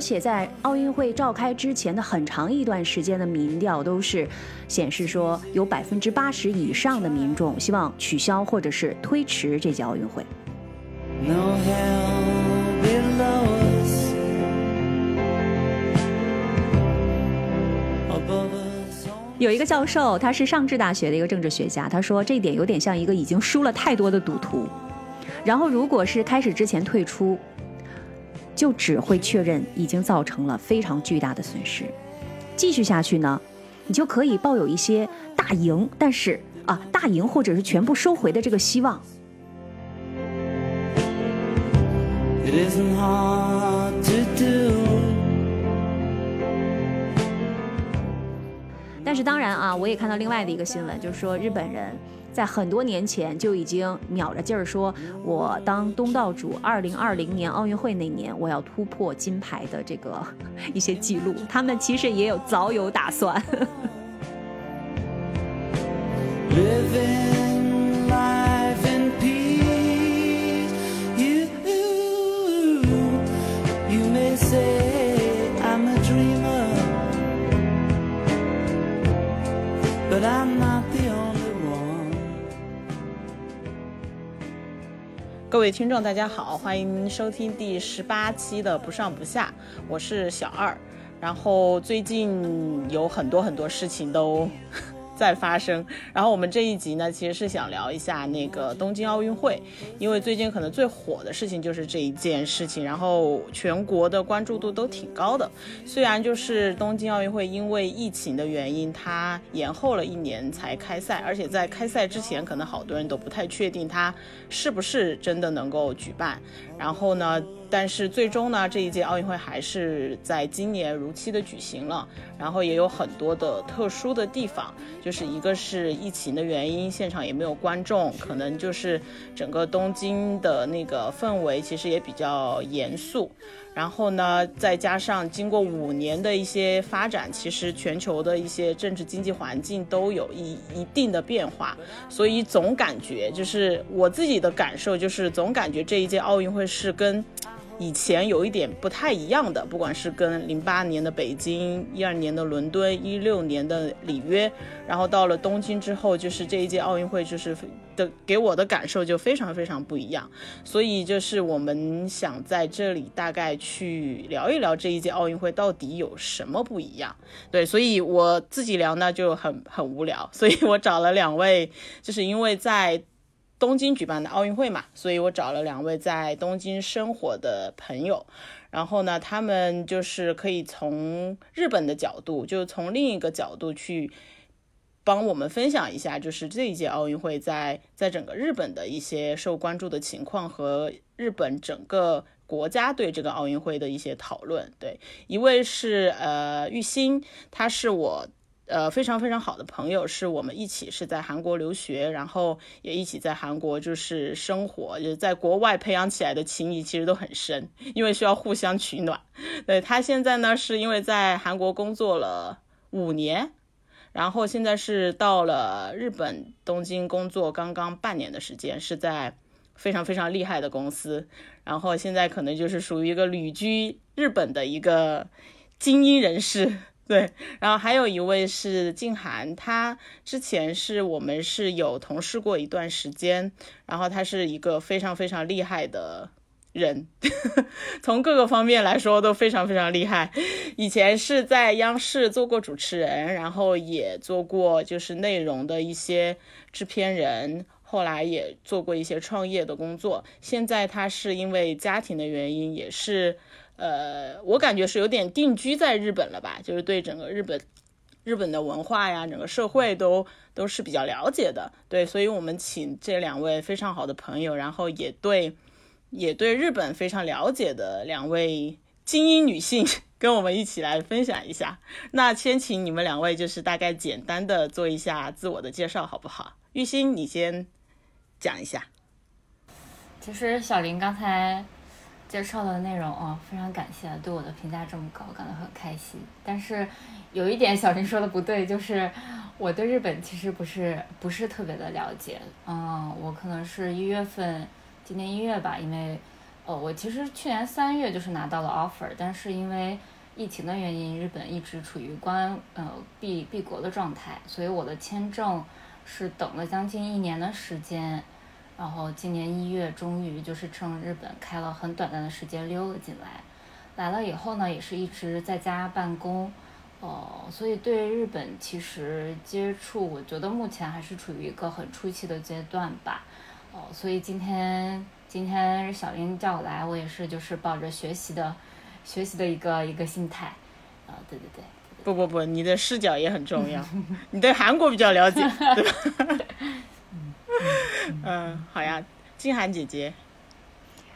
而且在奥运会召开之前的很长一段时间的民调都是显示说，有百分之八十以上的民众希望取消或者是推迟这届奥运会。有一个教授，他是上智大学的一个政治学家，他说这一点有点像一个已经输了太多的赌徒，然后如果是开始之前退出。就只会确认已经造成了非常巨大的损失，继续下去呢，你就可以抱有一些大赢，但是啊大赢或者是全部收回的这个希望。但是当然啊，我也看到另外的一个新闻，就是说日本人。在很多年前就已经秒着劲儿说，我当东道主，二零二零年奥运会那年我要突破金牌的这个 一些记录，他们其实也有早有打算。各位听众，大家好，欢迎收听第十八期的不上不下，我是小二。然后最近有很多很多事情都。在发生，然后我们这一集呢，其实是想聊一下那个东京奥运会，因为最近可能最火的事情就是这一件事情，然后全国的关注度都挺高的。虽然就是东京奥运会因为疫情的原因，它延后了一年才开赛，而且在开赛之前，可能好多人都不太确定它是不是真的能够举办。然后呢？但是最终呢，这一届奥运会还是在今年如期的举行了。然后也有很多的特殊的地方，就是一个是疫情的原因，现场也没有观众，可能就是整个东京的那个氛围其实也比较严肃。然后呢，再加上经过五年的一些发展，其实全球的一些政治经济环境都有一一定的变化，所以总感觉就是我自己的感受就是总感觉这一届奥运会是跟。以前有一点不太一样的，不管是跟零八年的北京、一二年的伦敦、一六年的里约，然后到了东京之后，就是这一届奥运会，就是的给我的感受就非常非常不一样。所以就是我们想在这里大概去聊一聊这一届奥运会到底有什么不一样。对，所以我自己聊呢就很很无聊，所以我找了两位，就是因为在。东京举办的奥运会嘛，所以我找了两位在东京生活的朋友，然后呢，他们就是可以从日本的角度，就从另一个角度去帮我们分享一下，就是这一届奥运会在在整个日本的一些受关注的情况和日本整个国家对这个奥运会的一些讨论。对，一位是呃玉鑫，他是我。呃，非常非常好的朋友，是我们一起是在韩国留学，然后也一起在韩国就是生活，就是在国外培养起来的情谊其实都很深，因为需要互相取暖。对他现在呢，是因为在韩国工作了五年，然后现在是到了日本东京工作，刚刚半年的时间，是在非常非常厉害的公司，然后现在可能就是属于一个旅居日本的一个精英人士。对，然后还有一位是静涵，他之前是我们是有同事过一段时间，然后他是一个非常非常厉害的人，从各个方面来说都非常非常厉害。以前是在央视做过主持人，然后也做过就是内容的一些制片人，后来也做过一些创业的工作。现在他是因为家庭的原因，也是。呃，我感觉是有点定居在日本了吧，就是对整个日本、日本的文化呀，整个社会都都是比较了解的。对，所以我们请这两位非常好的朋友，然后也对也对日本非常了解的两位精英女性，跟我们一起来分享一下。那先请你们两位，就是大概简单的做一下自我的介绍，好不好？玉鑫，你先讲一下。其实小林刚才。介绍的内容哦，非常感谢，对我的评价这么高，感到很开心。但是有一点小林说的不对，就是我对日本其实不是不是特别的了解。嗯，我可能是一月份，今年一月吧，因为哦，我其实去年三月就是拿到了 offer，但是因为疫情的原因，日本一直处于关呃闭闭国的状态，所以我的签证是等了将近一年的时间，然后今年一月终于就是趁日本开了很短暂的时间溜了进来。来了以后呢，也是一直在家办公，哦，所以对日本其实接触，我觉得目前还是处于一个很初期的阶段吧，哦，所以今天今天小林叫我来，我也是就是抱着学习的。学习的一个一个心态，啊，对对对，不不不，你的视角也很重要，你对韩国比较了解，对吧？嗯，好呀，静涵姐姐，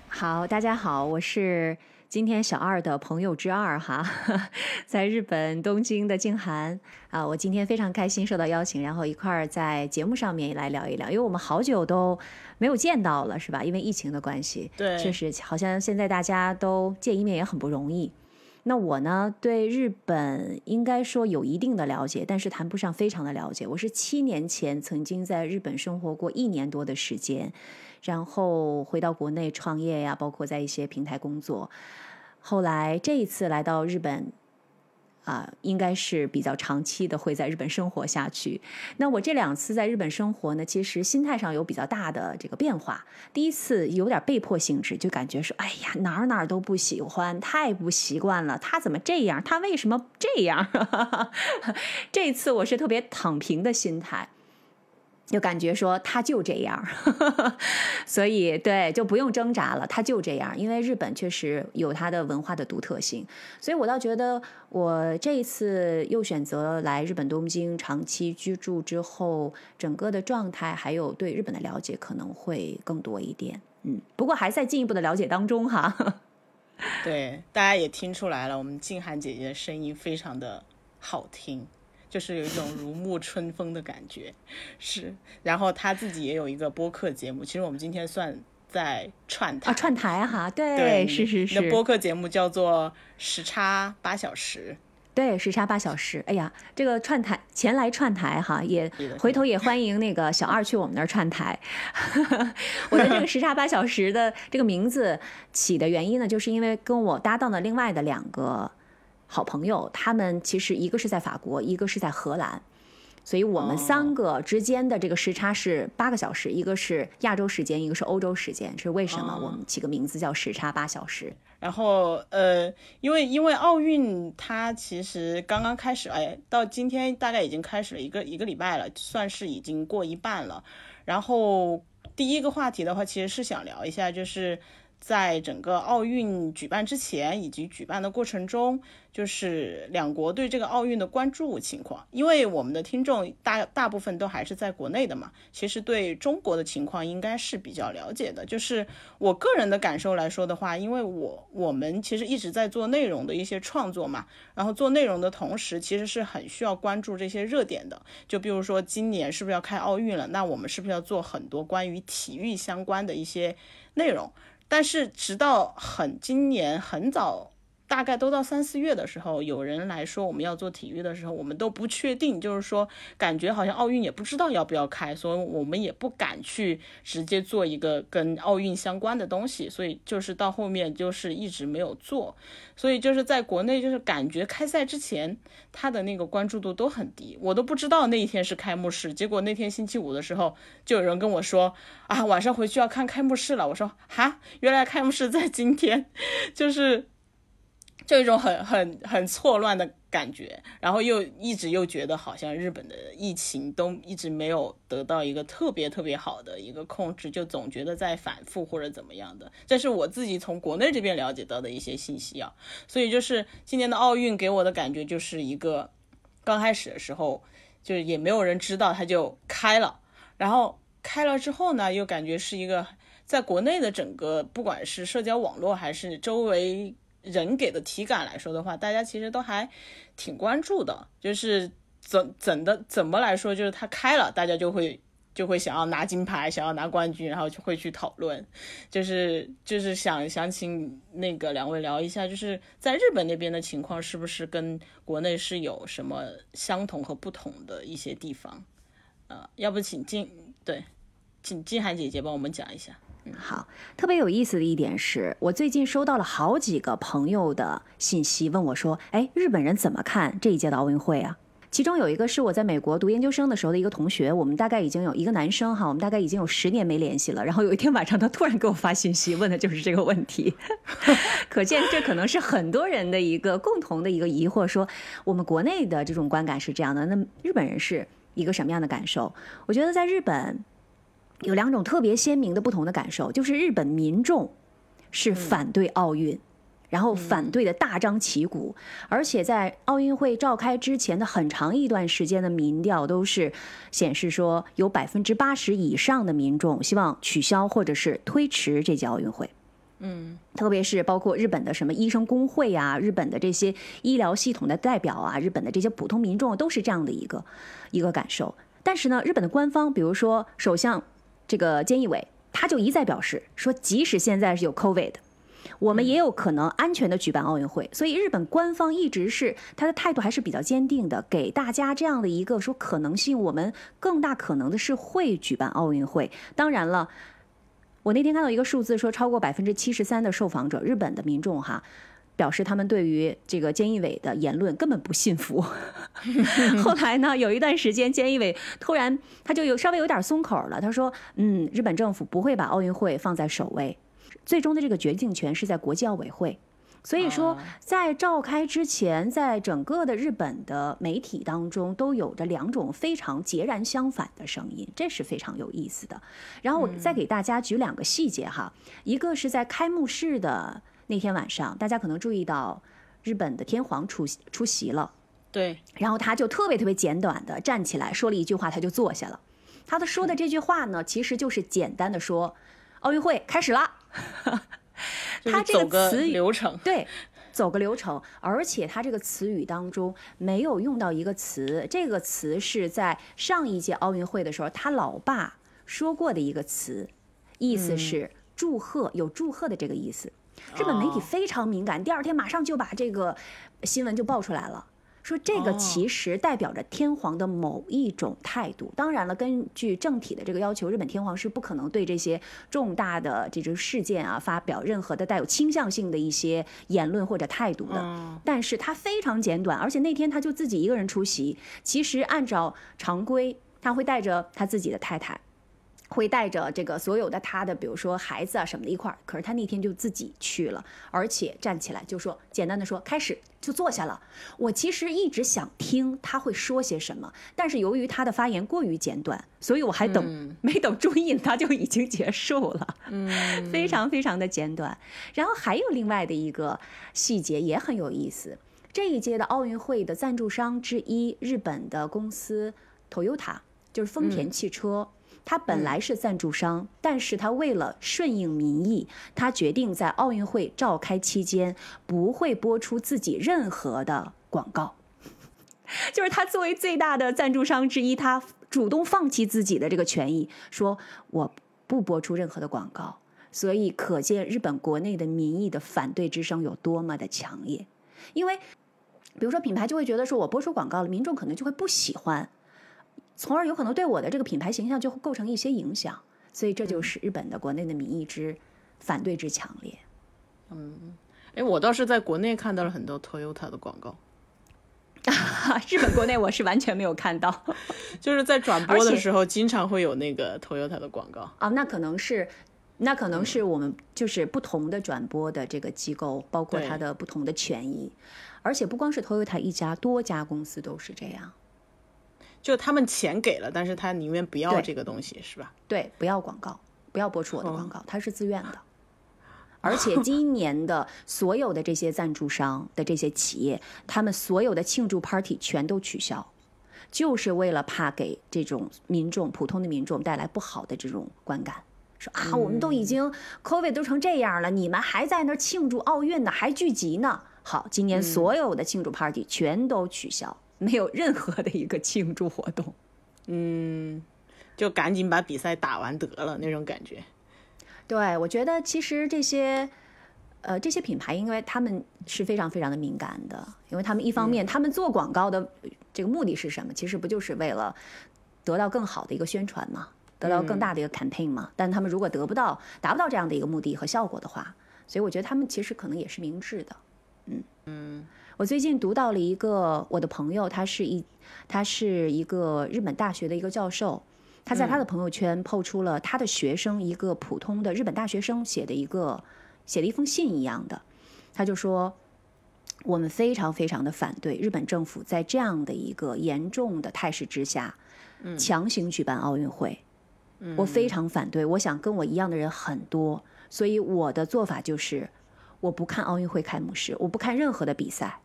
好，大家好，我是今天小二的朋友之二哈，在日本东京的静涵啊，我今天非常开心受到邀请，然后一块儿在节目上面来聊一聊，因为我们好久都。没有见到了是吧？因为疫情的关系，对，确实好像现在大家都见一面也很不容易。那我呢，对日本应该说有一定的了解，但是谈不上非常的了解。我是七年前曾经在日本生活过一年多的时间，然后回到国内创业呀，包括在一些平台工作。后来这一次来到日本。啊，应该是比较长期的会在日本生活下去。那我这两次在日本生活呢，其实心态上有比较大的这个变化。第一次有点被迫性质，就感觉说，哎呀，哪儿哪儿都不喜欢，太不习惯了。他怎么这样？他为什么这样？这次我是特别躺平的心态。就感觉说他就这样，所以对就不用挣扎了，他就这样。因为日本确实有它的文化的独特性，所以我倒觉得我这一次又选择来日本东京长期居住之后，整个的状态还有对日本的了解可能会更多一点。嗯，不过还在进一步的了解当中哈。对，大家也听出来了，我们静涵姐姐的声音非常的好听。就是有一种如沐春风的感觉，是。然后他自己也有一个播客节目，其实我们今天算在串台啊，串台哈，对，是是是。那播客节目叫做时差八小时，对，时差八小时。哎呀，这个串台前来串台哈，也回头也欢迎那个小二去我们那儿串台。我的这个时差八小时的这个名字起的原因呢，就是因为跟我搭档的另外的两个。好朋友，他们其实一个是在法国，一个是在荷兰，所以我们三个之间的这个时差是八个小时，一个是亚洲时间，一个是欧洲时间。这是为什么？我们起个名字叫时差八小时。然后呃，因为因为奥运它其实刚刚开始，哎，到今天大概已经开始了一个一个礼拜了，算是已经过一半了。然后第一个话题的话，其实是想聊一下，就是在整个奥运举办之前以及举办的过程中。就是两国对这个奥运的关注情况，因为我们的听众大大部分都还是在国内的嘛，其实对中国的情况应该是比较了解的。就是我个人的感受来说的话，因为我我们其实一直在做内容的一些创作嘛，然后做内容的同时，其实是很需要关注这些热点的。就比如说今年是不是要开奥运了，那我们是不是要做很多关于体育相关的一些内容？但是直到很今年很早。大概都到三四月的时候，有人来说我们要做体育的时候，我们都不确定，就是说感觉好像奥运也不知道要不要开，所以我们也不敢去直接做一个跟奥运相关的东西，所以就是到后面就是一直没有做，所以就是在国内就是感觉开赛之前他的那个关注度都很低，我都不知道那一天是开幕式，结果那天星期五的时候就有人跟我说啊晚上回去要看开幕式了，我说哈原来开幕式在今天，就是。就一种很很很错乱的感觉，然后又一直又觉得好像日本的疫情都一直没有得到一个特别特别好的一个控制，就总觉得在反复或者怎么样的。这是我自己从国内这边了解到的一些信息啊，所以就是今年的奥运给我的感觉就是一个刚开始的时候就也没有人知道它就开了，然后开了之后呢，又感觉是一个在国内的整个不管是社交网络还是周围。人给的体感来说的话，大家其实都还挺关注的，就是怎怎的怎么来说，就是他开了，大家就会就会想要拿金牌，想要拿冠军，然后就会去讨论，就是就是想想请那个两位聊一下，就是在日本那边的情况是不是跟国内是有什么相同和不同的一些地方？呃，要不请静对，请静涵姐姐帮我们讲一下。好，特别有意思的一点是我最近收到了好几个朋友的信息，问我说：“哎，日本人怎么看这一届的奥运会啊？”其中有一个是我在美国读研究生的时候的一个同学，我们大概已经有一个男生哈，我们大概已经有十年没联系了。然后有一天晚上，他突然给我发信息，问的就是这个问题，可见这可能是很多人的一个共同的一个疑惑，说我们国内的这种观感是这样的，那日本人是一个什么样的感受？我觉得在日本有两种特别鲜明的不同的感受，就是日本民众是反对奥运。然后反对的大张旗鼓，而且在奥运会召开之前的很长一段时间的民调都是显示说，有百分之八十以上的民众希望取消或者是推迟这届奥运会。嗯，特别是包括日本的什么医生工会啊，日本的这些医疗系统的代表啊，日本的这些普通民众都是这样的一个一个感受。但是呢，日本的官方，比如说首相这个菅义伟，他就一再表示说，即使现在是有 COVID。我们也有可能安全的举办奥运会，所以日本官方一直是他的态度还是比较坚定的，给大家这样的一个说可能性，我们更大可能的是会举办奥运会。当然了，我那天看到一个数字说，超过百分之七十三的受访者，日本的民众哈，表示他们对于这个菅义伟的言论根本不信服。后来呢，有一段时间，菅义伟突然他就有稍微有点松口了，他说：“嗯，日本政府不会把奥运会放在首位。”最终的这个决定权是在国际奥委会，所以说在召开之前，在整个的日本的媒体当中都有着两种非常截然相反的声音，这是非常有意思的。然后我再给大家举两个细节哈，一个是在开幕式的那天晚上，大家可能注意到日本的天皇出出席了，对，然后他就特别特别简短的站起来说了一句话，他就坐下了。他的说的这句话呢，其实就是简单的说。奥运会开始了，他这个词语流程对，走个流程，而且他这个词语当中没有用到一个词，这个词是在上一届奥运会的时候他老爸说过的一个词，意思是祝贺，有祝贺的这个意思。日本媒体非常敏感，第二天马上就把这个新闻就爆出来了。说这个其实代表着天皇的某一种态度。当然了，根据政体的这个要求，日本天皇是不可能对这些重大的这种事件啊发表任何的带有倾向性的一些言论或者态度的。但是他非常简短，而且那天他就自己一个人出席。其实按照常规，他会带着他自己的太太。会带着这个所有的他的，比如说孩子啊什么的一块儿，可是他那天就自己去了，而且站起来就说，简单的说，开始就坐下了。我其实一直想听他会说些什么，但是由于他的发言过于简短，所以我还等 没等注意，他就已经结束了，嗯，非常非常的简短。然后还有另外的一个细节也很有意思，这一届的奥运会的赞助商之一，日本的公司 Toyota，就是丰田汽车。他本来是赞助商，但是他为了顺应民意，他决定在奥运会召开期间不会播出自己任何的广告。就是他作为最大的赞助商之一，他主动放弃自己的这个权益，说我不播出任何的广告。所以可见日本国内的民意的反对之声有多么的强烈。因为，比如说品牌就会觉得说我播出广告了，民众可能就会不喜欢。从而有可能对我的这个品牌形象就会构成一些影响，所以这就是日本的国内的民意之反对之强烈。嗯，哎，我倒是在国内看到了很多 Toyota 的广告，日本国内我是完全没有看到，就是在转播的时候经常会有那个 Toyota 的广告。啊，那可能是，那可能是我们就是不同的转播的这个机构，包括它的不同的权益，而且不光是 Toyota 一家，多家公司都是这样。就他们钱给了，但是他宁愿不要这个东西，是吧？对，不要广告，不要播出我的广告，他是自愿的。而且今年的所有的这些赞助商的这些企业，他们所有的庆祝 party 全都取消，就是为了怕给这种民众、普通的民众带来不好的这种观感。说啊，我们都已经 COVID 都成这样了，你们还在那庆祝奥运呢，还聚集呢。好，今年所有的庆祝 party 全都取消。没有任何的一个庆祝活动，嗯，就赶紧把比赛打完得了那种感觉。对，我觉得其实这些，呃，这些品牌，因为他们是非常非常的敏感的，因为他们一方面，他们做广告的这个目的是什么？其实不就是为了得到更好的一个宣传嘛？得到更大的一个 campaign 嘛。但他们如果得不到、达不到这样的一个目的和效果的话，所以我觉得他们其实可能也是明智的。嗯嗯，我最近读到了一个我的朋友，他是一他是一个日本大学的一个教授，他在他的朋友圈抛出了他的学生一个普通的日本大学生写的一个写了一封信一样的，他就说。我们非常非常的反对日本政府在这样的一个严重的态势之下，强行举办奥运会。我非常反对，我想跟我一样的人很多，所以我的做法就是，我不看奥运会开幕式，我不看任何的比赛。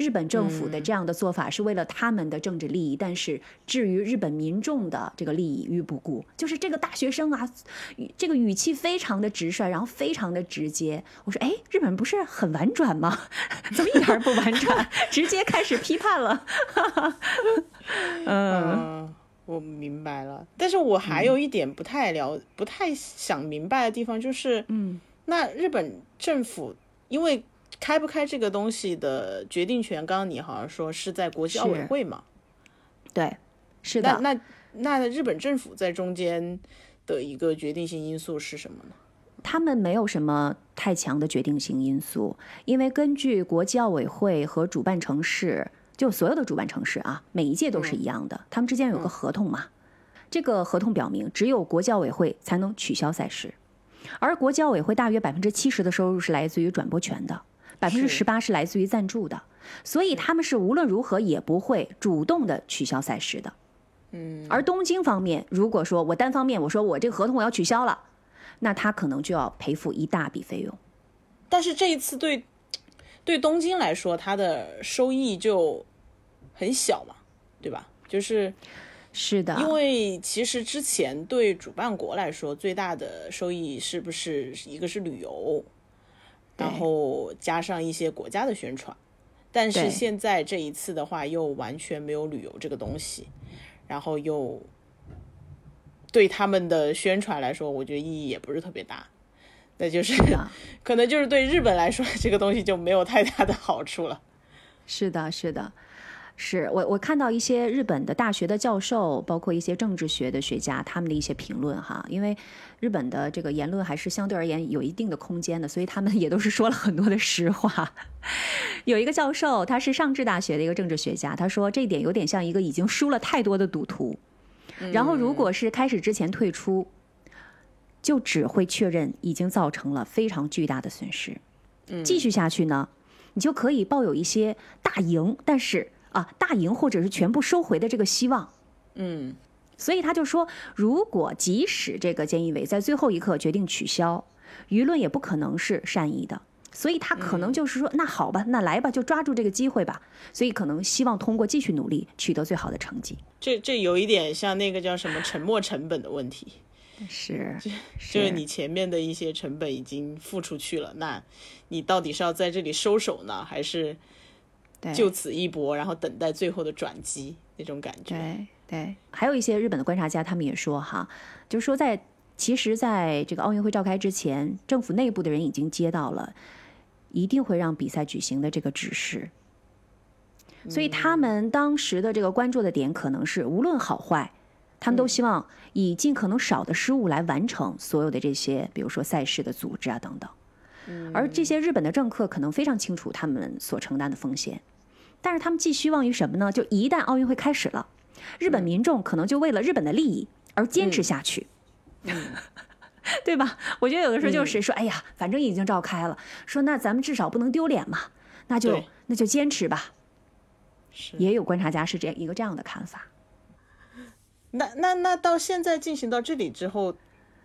日本政府的这样的做法是为了他们的政治利益，但是至于日本民众的这个利益于不顾。就是这个大学生啊，这个语气非常的直率，然后非常的直接。我说，哎，日本人不是很婉转吗？怎么一点不婉转？直接开始批判了。嗯，我明白了。但是我还有一点不太了，不太想明白的地方就是，嗯，那日本政府因为。开不开这个东西的决定权，刚刚你好像说是在国际奥委会嘛？对，是的。那那那日本政府在中间的一个决定性因素是什么呢？他们没有什么太强的决定性因素，因为根据国际奥委会和主办城市，就所有的主办城市啊，每一届都是一样的，他们之间有个合同嘛。这个合同表明，只有国际奥委会才能取消赛事，而国际奥委会大约百分之七十的收入是来自于转播权的。百分之十八是来自于赞助的，所以他们是无论如何也不会主动的取消赛事的。嗯，而东京方面，如果说我单方面我说我这个合同我要取消了，那他可能就要赔付一大笔费用。但是这一次对对东京来说，它的收益就很小嘛，对吧？就是是的，因为其实之前对主办国来说，最大的收益是不是一个是旅游？然后加上一些国家的宣传，但是现在这一次的话，又完全没有旅游这个东西，然后又对他们的宣传来说，我觉得意义也不是特别大，那就是可能就是对日本来说，这个东西就没有太大的好处了。是的，是的。是我我看到一些日本的大学的教授，包括一些政治学的学家，他们的一些评论哈，因为日本的这个言论还是相对而言有一定的空间的，所以他们 也都是说了很多的实话。有一个教授，他是上智大学的一个政治学家，他说这一点有点像一个已经输了太多的赌徒，然后如果是开始之前退出，就只会确认已经造成了非常巨大的损失。继续下去呢，你就可以抱有一些大赢，但是。啊，大赢或者是全部收回的这个希望，嗯，所以他就说，如果即使这个菅义伟在最后一刻决定取消，舆论也不可能是善意的，所以他可能就是说，那好吧，那来吧，就抓住这个机会吧，所以可能希望通过继续努力取得最好的成绩。这这有一点像那个叫什么沉没成本的问题，是，就是你前面的一些成本已经付出去了，那你到底是要在这里收手呢，还是？就此一搏，然后等待最后的转机那种感觉。对对，还有一些日本的观察家，他们也说哈，就是说在其实在这个奥运会召开之前，政府内部的人已经接到了一定会让比赛举行的这个指示，所以他们当时的这个关注的点可能是，无论好坏，他们都希望以尽可能少的失误来完成所有的这些，比如说赛事的组织啊等等。而这些日本的政客可能非常清楚他们所承担的风险。但是他们寄希望于什么呢？就一旦奥运会开始了，日本民众可能就为了日本的利益而坚持下去，对吧？我觉得有的时候就是说，哎呀，反正已经召开了，说那咱们至少不能丢脸嘛，那就那就坚持吧。也有观察家是这样一个这样的看法。那那那到现在进行到这里之后，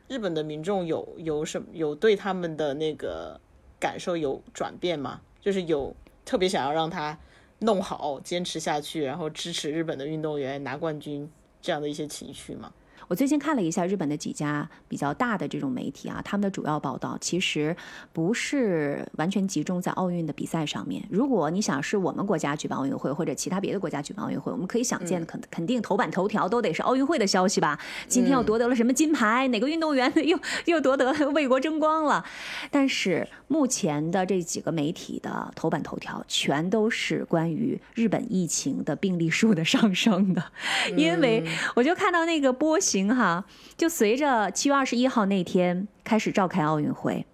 日本的民众有有什么有对他们的那个感受有转变吗？就是有特别想要让他。弄好，坚持下去，然后支持日本的运动员拿冠军，这样的一些情绪吗？我最近看了一下日本的几家比较大的这种媒体啊，他们的主要报道其实不是完全集中在奥运的比赛上面。如果你想是我们国家举办奥运会，或者其他别的国家举办奥运会，我们可以想见，肯肯定头版头条都得是奥运会的消息吧？今天又夺得了什么金牌？哪个运动员 又又夺得为国争光了？但是目前的这几个媒体的头版头条全都是关于日本疫情的病例数的上升的，因为我就看到那个波西。行哈，就随着七月二十一号那天开始召开奥运会，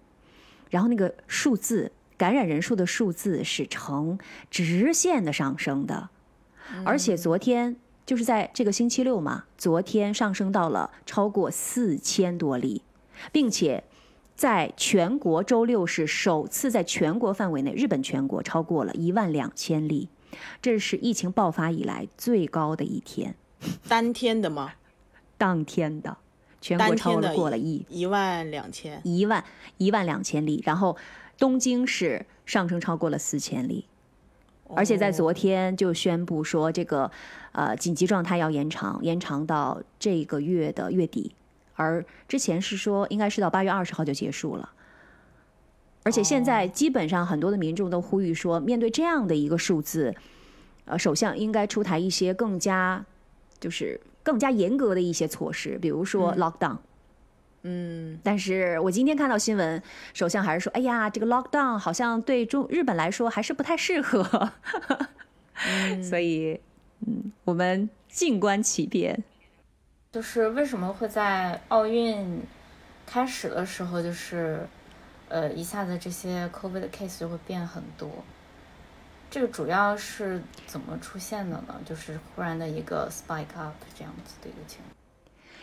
然后那个数字感染人数的数字是呈直线的上升的，而且昨天就是在这个星期六嘛，昨天上升到了超过四千多例，并且在全国周六是首次在全国范围内，日本全国超过了一万两千例，这是疫情爆发以来最高的一天。单天的吗？当天的，全国超了过了亿一万两千，一万一万两千例，然后东京是上升超过了四千例，而且在昨天就宣布说这个呃紧急状态要延长，延长到这个月的月底，而之前是说应该是到八月二十号就结束了。而且现在基本上很多的民众都呼吁说，面对这样的一个数字，呃，首相应该出台一些更加就是更加严格的一些措施，比如说 lockdown。嗯，但是我今天看到新闻，首相还是说，哎呀，这个 lockdown 好像对中日本来说还是不太适合，所以，嗯，我们静观其变。就是为什么会在奥运开始的时候，就是呃一下子这些 COVID 的 case 就会变很多？这个主要是怎么出现的呢？就是忽然的一个 spike up 这样子的一个情况。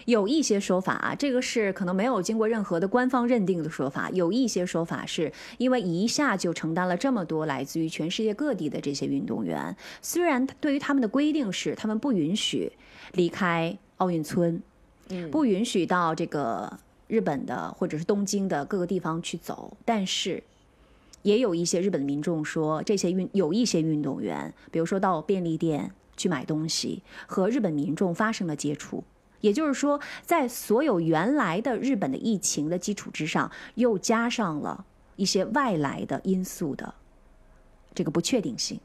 有一些说法啊，这个是可能没有经过任何的官方认定的说法。有一些说法是因为一下就承担了这么多来自于全世界各地的这些运动员，虽然对于他们的规定是他们不允许离开奥运村，嗯不允许到这个日本的或者是东京的各个地方去走，但是也有一些日本民众说，这些运有一些运动员，比如说到便利店去买东西，和日本民众发生了接触。也就是说，在所有原来的日本的疫情的基础之上，又加上了一些外来的因素的这个不确定性。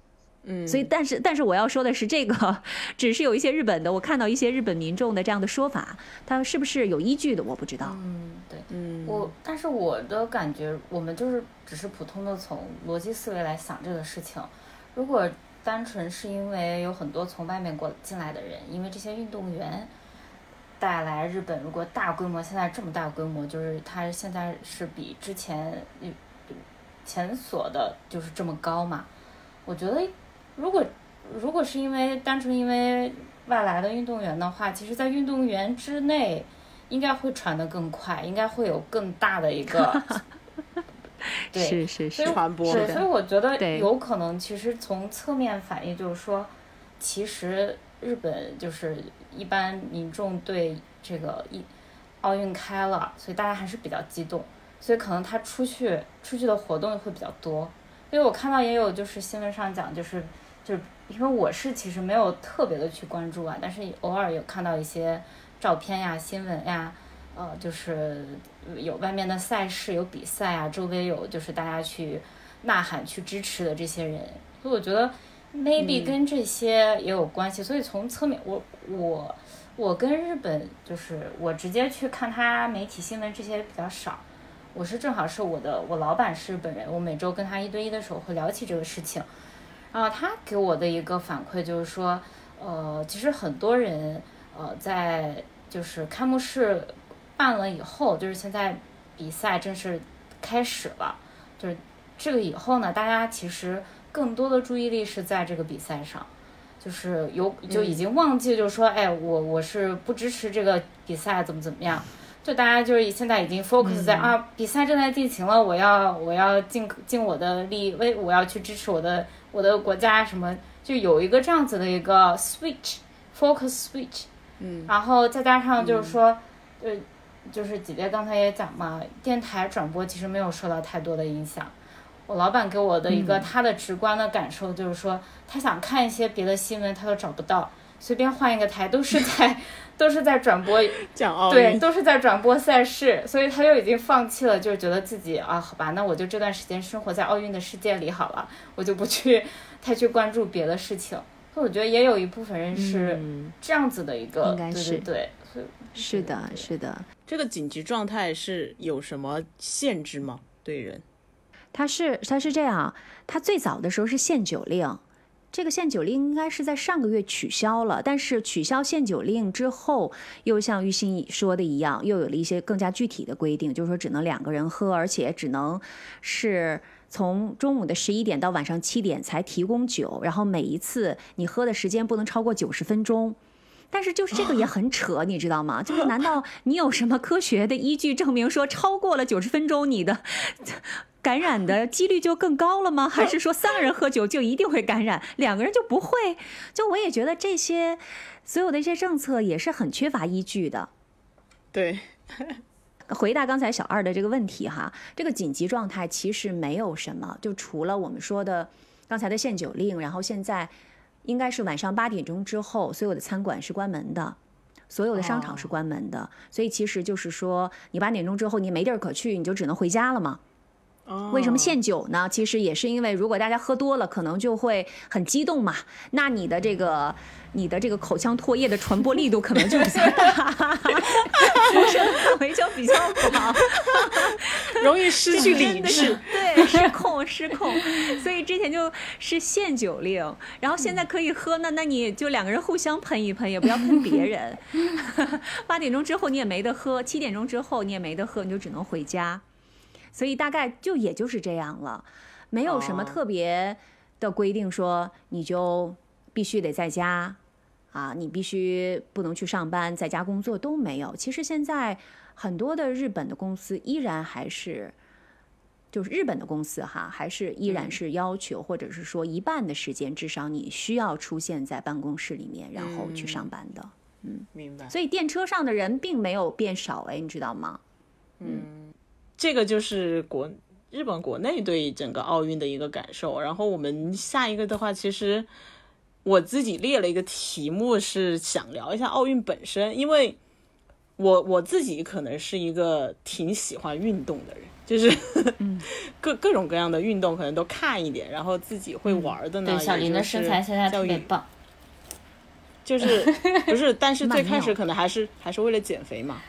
嗯，所以，但是，但是我要说的是，这个只是有一些日本的，我看到一些日本民众的这样的说法，他是不是有依据的，我不知道。嗯，对，嗯，我但是我的感觉，我们就是只是普通的从逻辑思维来想这个事情。如果单纯是因为有很多从外面过进来的人，因为这些运动员带来日本，如果大规模现在这么大规模，就是它现在是比之前嗯前所的就是这么高嘛？我觉得如果如果是因为单纯因为外来的运动员的话，其实，在运动员之内应该会传得更快，应该会有更大的一个 对是是是，传播是，所以我觉得有可能，其实从侧面反映就是说，其实日本就是一般民众对这个一奥运开了，所以大家还是比较激动，所以可能他出去出去的活动会比较多。因为我看到也有就是新闻上讲，就是就是因为我是其实没有特别的去关注啊，但是偶尔有看到一些照片呀、新闻呀，呃，就是有外面的赛事、有比赛啊，周围有就是大家去呐喊、去支持的这些人，所以我觉得 maybe 跟这些也有关系。所以从侧面，我我我跟日本就是我直接去看他媒体新闻这些比较少。我是正好是我的，我老板是日本人，我每周跟他一对一的时候会聊起这个事情，然后他给我的一个反馈就是说，呃，其实很多人呃在就是开幕式办了以后，就是现在比赛正式开始了，就是这个以后呢，大家其实更多的注意力是在这个比赛上，就是有就已经忘记，就是说，哎，我我是不支持这个比赛，怎么怎么样。就大家就是现在已经 focus 在、啊，比赛正在进行了，我要我要尽尽我的力，为我要去支持我的我的国家什么，就有一个这样子的一个 switch focus switch，嗯，然后再加上就是说，呃，就是姐姐刚才也讲嘛，电台转播其实没有受到太多的影响。我老板给我的一个他的直观的感受就是说，他想看一些别的新闻他都找不到，随便换一个台都是在都是在转播讲奥对，运，都是在转播赛事，所以他就已经放弃了，就是觉得自己啊，好吧，那我就这段时间生活在奥运的世界里好了，我就不去太去关注别的事情。所以我觉得也有一部分人是嗯这样子的一个，对应该是对是的，是的，这个紧急状态是有什么限制吗？对人？他是他是这样，他最早的时候是限酒令，这个限酒令应该是在上个月取消了，但是取消限酒令之后，又像玉鑫说的一样，又有了一些更加具体的规定，就是说只能两个人喝，而且只能是从中午的十一点到晚上七点才提供酒，然后每一次你喝的时间不能超过九十分钟。但是就是这个也很扯，你知道吗？就是难道你有什么科学的依据证明说超过了九十分钟你的？感染的几率就更高了吗？还是说三个人喝酒就一定会感染，两个人就不会？就我也觉得这些所有的一些政策也是很缺乏依据的。对，回答刚才小二的这个问题哈，这个紧急状态其实没有什么，就除了我们说的刚才的限酒令，然后现在应该是晚上八点钟之后，所有的餐馆是关门的，所有的商场是关门的，所以其实就是说你八点钟之后你没地儿可去，你就只能回家了嘛。为什么限酒呢？其实也是因为，如果大家喝多了，可能就会很激动嘛。那你的这个、你的这个口腔唾液的传播力度可能就比较大，辐射范围就比较广，容易失去理智。对，失控，失控。所以之前就是限酒令，然后现在可以喝，那那你就两个人互相喷一喷，也不要喷别人。八点钟之后你也没得喝，七点钟之后你也没得喝，你就只能回家。所以大概就也就是这样了，没有什么特别的规定说你就必须得在家，啊，你必须不能去上班，在家工作都没有。其实现在很多的日本的公司依然还是，就是日本的公司哈，还是依然是要求，或者是说一半的时间至少你需要出现在办公室里面，然后去上班的。嗯，明白。所以电车上的人并没有变少，哎，你知道吗？嗯。这个就是国日本国内对整个奥运的一个感受。然后我们下一个的话，其实我自己列了一个题目，是想聊一下奥运本身，因为我我自己可能是一个挺喜欢运动的人，就是 各各种各样的运动可能都看一点，然后自己会玩的呢。对，小林的身材现在特别棒。就是不是，但是最开始可能还是还是为了减肥嘛，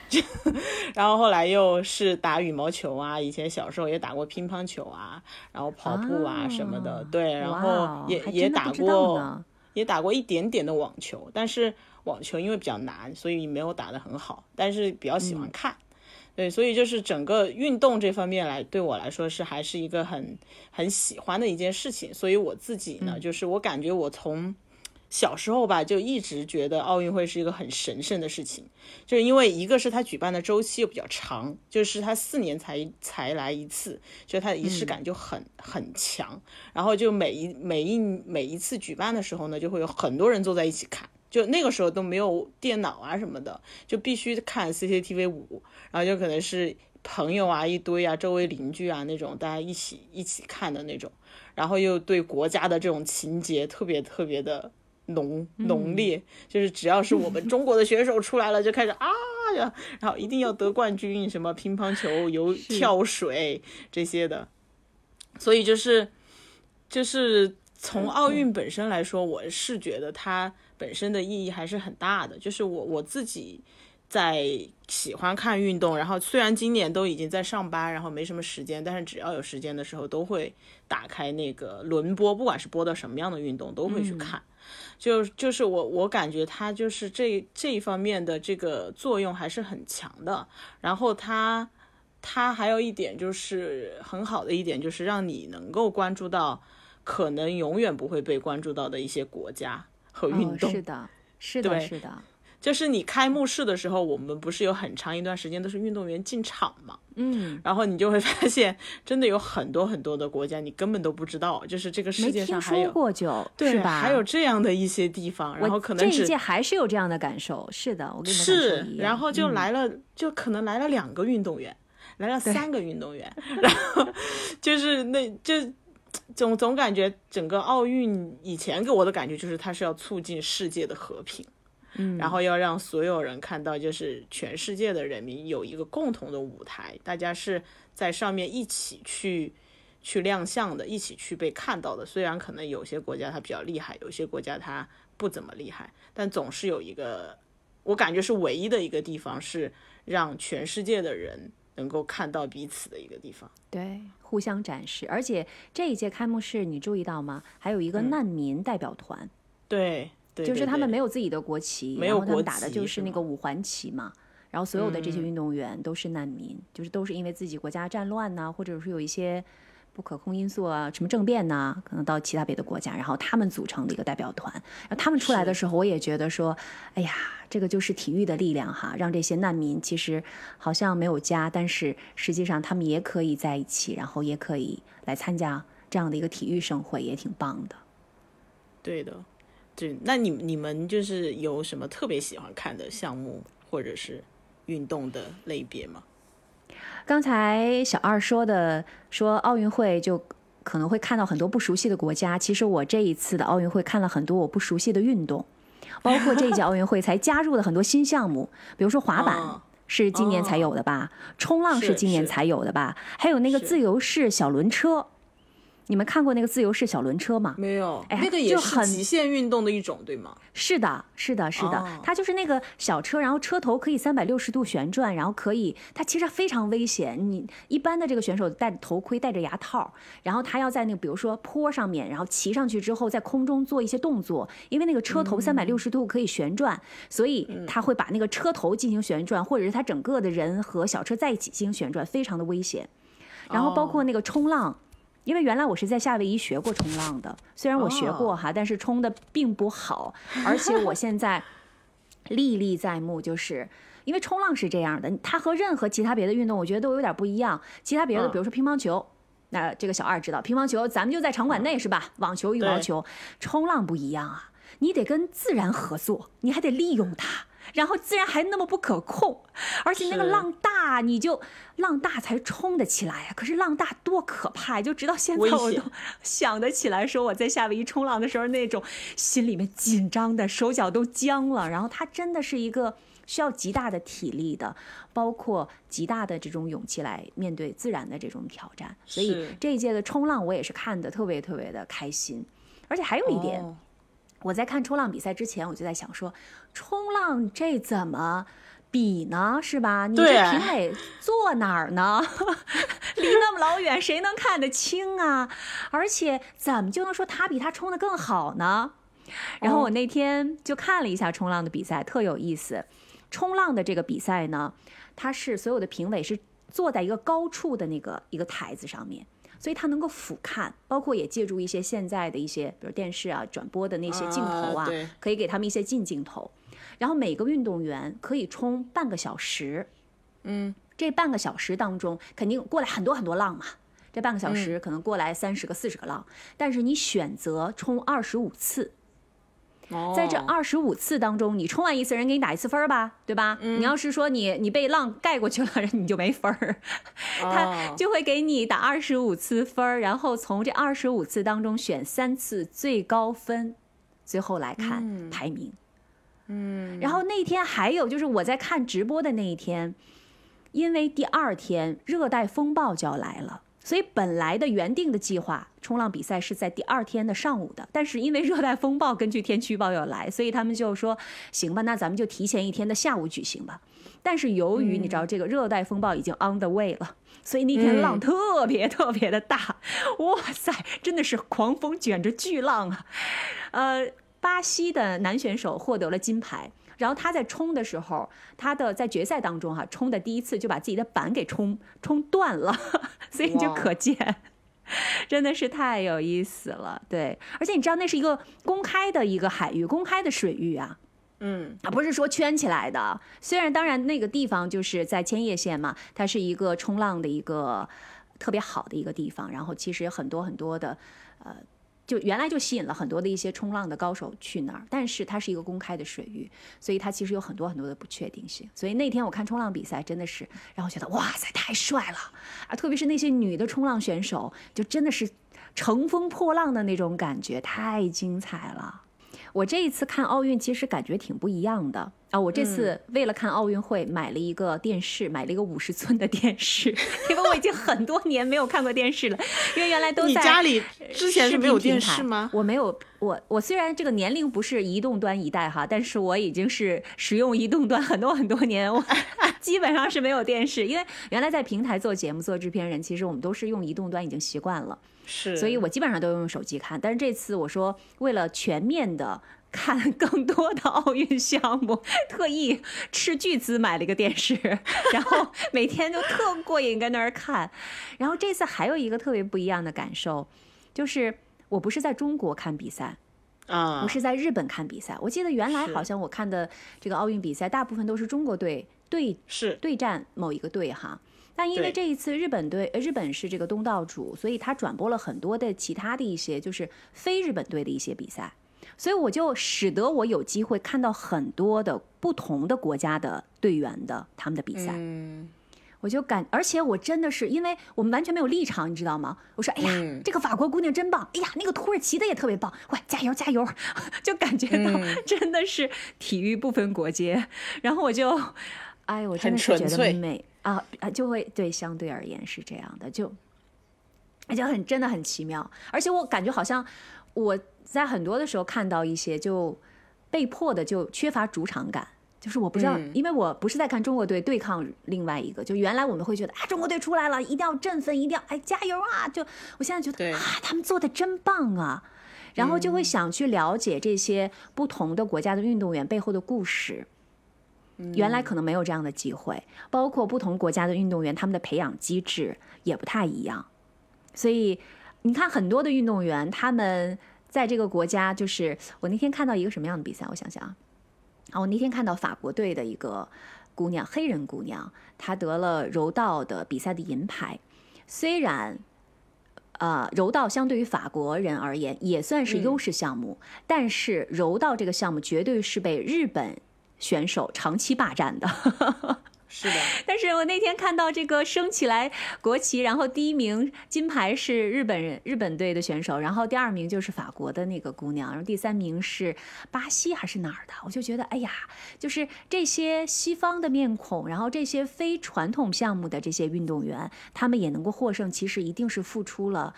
然后后来又是打羽毛球啊，以前小时候也打过乒乓球啊，然后跑步啊什么的，对，然后也也打过也打过一点点的网球，但是网球因为比较难，所以没有打得很好，但是比较喜欢看，对，所以就是整个运动这方面来对我来说是还是一个很很喜欢的一件事情，所以我自己呢，就是我感觉我从。小时候吧，就一直觉得奥运会是一个很神圣的事情，就是因为一个是它举办的周期又比较长，就是它四年才才来一次，就它的仪式感就很很强。然后就每一每一每一次举办的时候呢，就会有很多人坐在一起看，就那个时候都没有电脑啊什么的，就必须看 CCTV 五，然后就可能是朋友啊一堆啊，周围邻居啊那种，大家一起一起看的那种，然后又对国家的这种情节特别特别的。浓浓烈，就是只要是我们中国的选手出来了，就开始啊呀，然后一定要得冠军，什么乒乓球、游跳水这些的。所以就是就是从奥运本身来说，我是觉得它本身的意义还是很大的。就是我我自己在喜欢看运动，然后虽然今年都已经在上班，然后没什么时间，但是只要有时间的时候，都会打开那个轮播，不管是播到什么样的运动，都会去看。就就是我我感觉它就是这这一方面的这个作用还是很强的，然后它它还有一点就是很好的一点就是让你能够关注到可能永远不会被关注到的一些国家和运动，是的，是的，是的。就是你开幕式的时候，我们不是有很长一段时间都是运动员进场嘛？嗯，然后你就会发现，真的有很多很多的国家，你根本都不知道，就是这个世界上还有过就对吧？还有这样的一些地方，然后可能这一届还是有这样的感受。是的，我跟你是，然后就来了，就可能来了两个运动员，来了三个运动员，然后就是那就总总感觉整个奥运以前给我的感觉就是它是要促进世界的和平。嗯，然后要让所有人看到，就是全世界的人民有一个共同的舞台，大家是在上面一起去去亮相的，一起去被看到的。虽然可能有些国家它比较厉害，有些国家它不怎么厉害，但总是有一个，我感觉是唯一的一个地方是让全世界的人能够看到彼此的一个地方。对，互相展示。而且这一届开幕式你注意到吗？还有一个难民代表团，对，对就是他们没有有自己的国旗，没有国然后他们打的就是那个五环旗嘛。然后所有的这些嗯运动员都是难民，就是都是因为自己国家战乱呐、或者是有一些不可控因素啊，什么政变呐、可能到其他别的国家，然后他们组成的一个代表团。然后他们出来的时候，我也觉得说，哎呀，这个就是体育的力量哈，让这些难民其实好像没有家，但是实际上他们也可以在一起，然后也可以来参加这样的一个体育盛会，也挺棒的。对的，对。那你你们就是有什么特别喜欢看的项目或者是运动的类别吗？刚才小二说的，说奥运会就可能会看到很多不熟悉的国家。其实我这一次的奥运会看了很多我不熟悉的运动，包括这一届奥运会才加入了很多新项目，比如说滑板。哦是今年才有的吧？冲浪是是今年才有的吧？还有那个自由式小轮车，你们看过那个自由式小轮车吗？没有，哎那个也是很极限运动的一种，对吗？是的，是的，是的，哦它就是那个小车，然后车头可以三百六十度旋转，然后可以，它其实非常危险。你一般的这个选手戴着头盔，戴着牙套，然后他要在那个比如说坡上面，然后骑上去之后，在空中做一些动作，因为那个车头三百六十度可以旋转，所以他会把那个车头进行旋转，或者是他整个的人和小车在一起进行旋转，非常的危险。然后包括那个冲浪。因为原来我是在夏威夷学过冲浪的，虽然我学过哈，但是冲的并不好，而且我现在历历在目，就是因为冲浪是这样的，它和任何其他别的运动，我觉得都有点不一样。其他别的，嗯比如说乒乓球，那这个小二知道，乒乓球咱们就在场馆内是吧？网球、羽毛球，冲浪不一样啊，你得跟自然合作，你还得利用它。然后自然还那么不可控，而且那个浪大，你就浪大才冲得起来呀、可是浪大多可怕呀！就直到现在我都想得起来，说我在夏威夷冲浪的时候那种心里面紧张的手脚都僵了。然后它真的是一个需要极大的体力的，包括极大的这种勇气来面对自然的这种挑战。所以这一届的冲浪我也是看得特别特别的开心，而且还有一点。哦我在看冲浪比赛之前，我就在想说，冲浪这怎么比呢？是吧？你这评委坐哪儿呢？离那么老远，谁能看得清啊？而且怎么就能说他比他冲得更好呢？然后我那天就看了一下冲浪的比赛，特有意思。冲浪的这个比赛呢，它是所有的评委是坐在一个高处的那个一个台子上面，所以他能够俯瞰，包括也借助一些现在的一些，比如电视啊转播的那些镜头啊，啊可以给他们一些近镜头。然后每个运动员可以冲半个小时，嗯，这半个小时当中肯定过来很多很多浪嘛。这半个小时可能过来三十个、四十个浪，但是你选择冲二十五次，在这哦。二十五次当中，你冲完一次，人给你打一次分儿吧，对吧？你要是说你你被浪盖过去了，人你就没分儿，他哦就会给你打二十五次分儿，然后从这二十五次当中选三次最高分，最后来看排名。嗯，然后那天还有就是我在看直播的那一天，因为第二天热带风暴就要来了，所以本来的原定的计划冲浪比赛是在第二天的上午的，但是因为热带风暴根据天气预报要来，所以他们就说行吧，那咱们就提前一天的下午举行吧。但是由于你知道这个热带风暴已经 on the way 了，所以那天浪特别特别的大，哇塞，真的是狂风卷着巨浪啊！呃，巴西的男选手获得了金牌。然后他在冲的时候，他的在决赛当中哈、冲的第一次就把自己的板给冲冲断了，所以你就可见，真的是太有意思了。对，而且你知道那是一个公开的一个海域，公开的水域啊，嗯啊，不是说圈起来的。虽然当然那个地方就是在千叶县嘛，它是一个冲浪的一个特别好的一个地方。然后其实很多很多的，呃，就原来就吸引了很多的一些冲浪的高手去那儿，但是它是一个公开的水域，所以它其实有很多很多的不确定性。所以那天我看冲浪比赛，真的是让我觉得哇塞，太帅了啊！特别是那些女的冲浪选手，就真的是乘风破浪的那种感觉，太精彩了。我这一次看奥运，其实感觉挺不一样的啊！我这次为了看奥运会，买了一个电视，买了一个五十寸的电视，因为我已经很多年没有看过电视了，因为原来都在你家里之前是没有电视吗？我没有，我我虽然这个年龄不是移动端一代哈，但是我已经是使用移动端很多很多年，我 基本上是没有电视，因为原来在平台做节目做制片人，其实我们都是用移动端已经习惯了，是，所以我基本上都用手机看。但是这次我说为了全面的 看更多的奥运项目，特意斥巨资买了一个电视，然后每天就特过瘾跟那儿看。然后这次还有一个特别不一样的感受，就是我不是在中国看比赛。啊，我是在日本看比赛。我记得原来好像我看的这个奥运比赛，大部分都是中国队对是对战某一个队哈。但因为这一次日本队，呃日本是这个东道主，所以他转播了很多的其他的一些就是非日本队的一些比赛，所以我就使得我有机会看到很多的不同的国家的队员的他们的比赛。嗯，我就感，而且我真的是，因为我们完全没有立场，你知道吗？我说，哎呀，嗯。这个法国姑娘真棒，哎呀，那个土耳其的也特别棒，喂，加油加油，就感觉到嗯。真的是体育不分国界。然后我就，哎，我真的是觉得很美啊啊，就会对相对而言是这样的，就而且很真的很奇妙，而且我感觉好像我在很多的时候看到一些就被迫的就缺乏主场感。就是我不知道，嗯因为我不是在看中国队对抗另外一个，就原来我们会觉得啊，中国队出来了，一定要振奋，一定要哎加油啊！就我现在觉得啊，他们做的真棒啊，然后就会想去了解这些不同的国家的运动员背后的故事。原来可能没有这样的机会，包括不同国家的运动员，他们的培养机制也不太一样。所以你看，很多的运动员，他们在这个国家，就是我那天看到一个什么样的比赛？我想想啊，啊，我那天看到法国队的一个姑娘，黑人姑娘，她得了柔道的比赛的银牌。虽然，呃，柔道相对于法国人而言也算是优势项目，但是柔道这个项目绝对是被日本选手长期霸占的。是的，但是我那天看到这个升起来国旗，然后第一名金牌是日本人日本队的选手，然后第二名就是法国的那个姑娘，然后第三名是巴西还是哪儿的，我就觉得哎呀，就是这些西方的面孔，然后这些非传统项目的这些运动员，他们也能够获胜，其实一定是付出了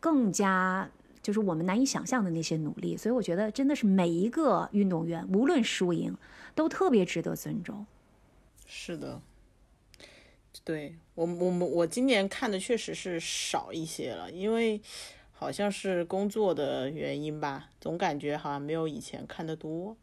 更加。就是我们难以想象的那些努力，所以我觉得真的是每一个运动员，无论输赢，都特别值得尊重。是的，对我我们我今年看的确实是少一些了，因为好像是工作的原因吧，总感觉好像没有以前看的多，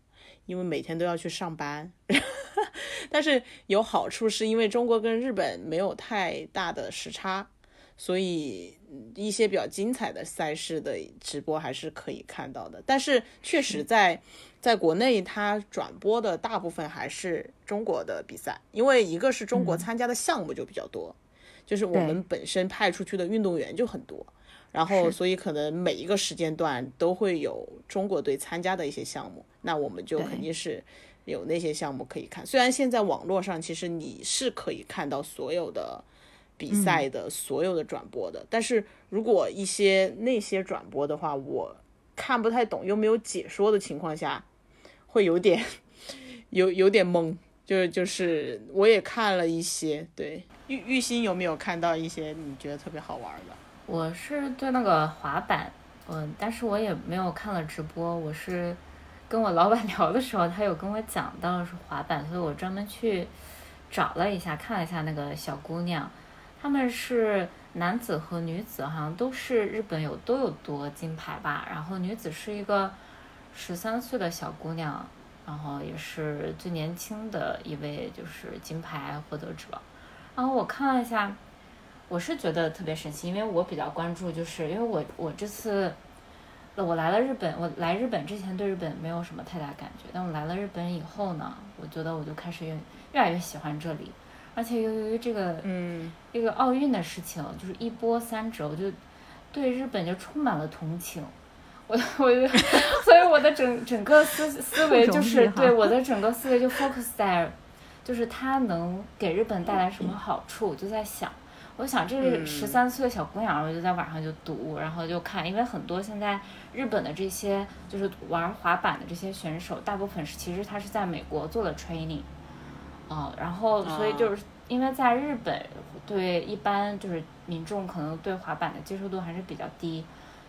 因为每天都要去上班。但是有好处，是因为中国跟日本没有太大的时差，所以一些比较精彩的赛事的直播还是可以看到的。但是确实在在国内，它转播的大部分还是中国的比赛，因为一个是中国参加的项目就比较多，就是我们本身派出去的运动员就很多，然后所以可能每一个时间段都会有中国队参加的一些项目，那我们就肯定是有那些项目可以看。虽然现在网络上其实你是可以看到所有的比赛的所有的转播的，但是如果一些那些转播的话，我看不太懂又没有解说的情况下，会有点有有点懵。就就是我也看了一些，对玉玉鑫有没有看到一些你觉得特别好玩的？我是对那个滑板，嗯，但是我也没有看了直播。我是跟我老板 聊的时候，他有跟我讲到是滑板，所以我专门去找了一下，看了一下那个小姑娘，他们是男子和女子，好像都是日本有都有夺金牌吧。然后女子是一个十三岁的小姑娘，然后也是最年轻的一位就是金牌获得者。然后我看了一下。我是觉得特别神奇，因为我比较关注，就是因为我我这次，我来了日本，我来日本之前对日本没有什么太大感觉，但我来了日本以后呢，我觉得我就开始越越来越喜欢这里，而且由于这个嗯，这个奥运的事情，就是一波三折，我就对日本就充满了同情。我我就，所以我的整整个思思维就是对我的整个思维就 focus 在，就是它能给日本带来什么好处，我就在想。我想这是嗯十三岁的小姑娘，我就在网上就读，然后就看，因为很多现在日本的这些就是玩滑板的这些选手，大部分是其实他是在美国做了 training，嗯，然后所以就是因为在日本，对一般就是民众可能对滑板的接受度还是比较低，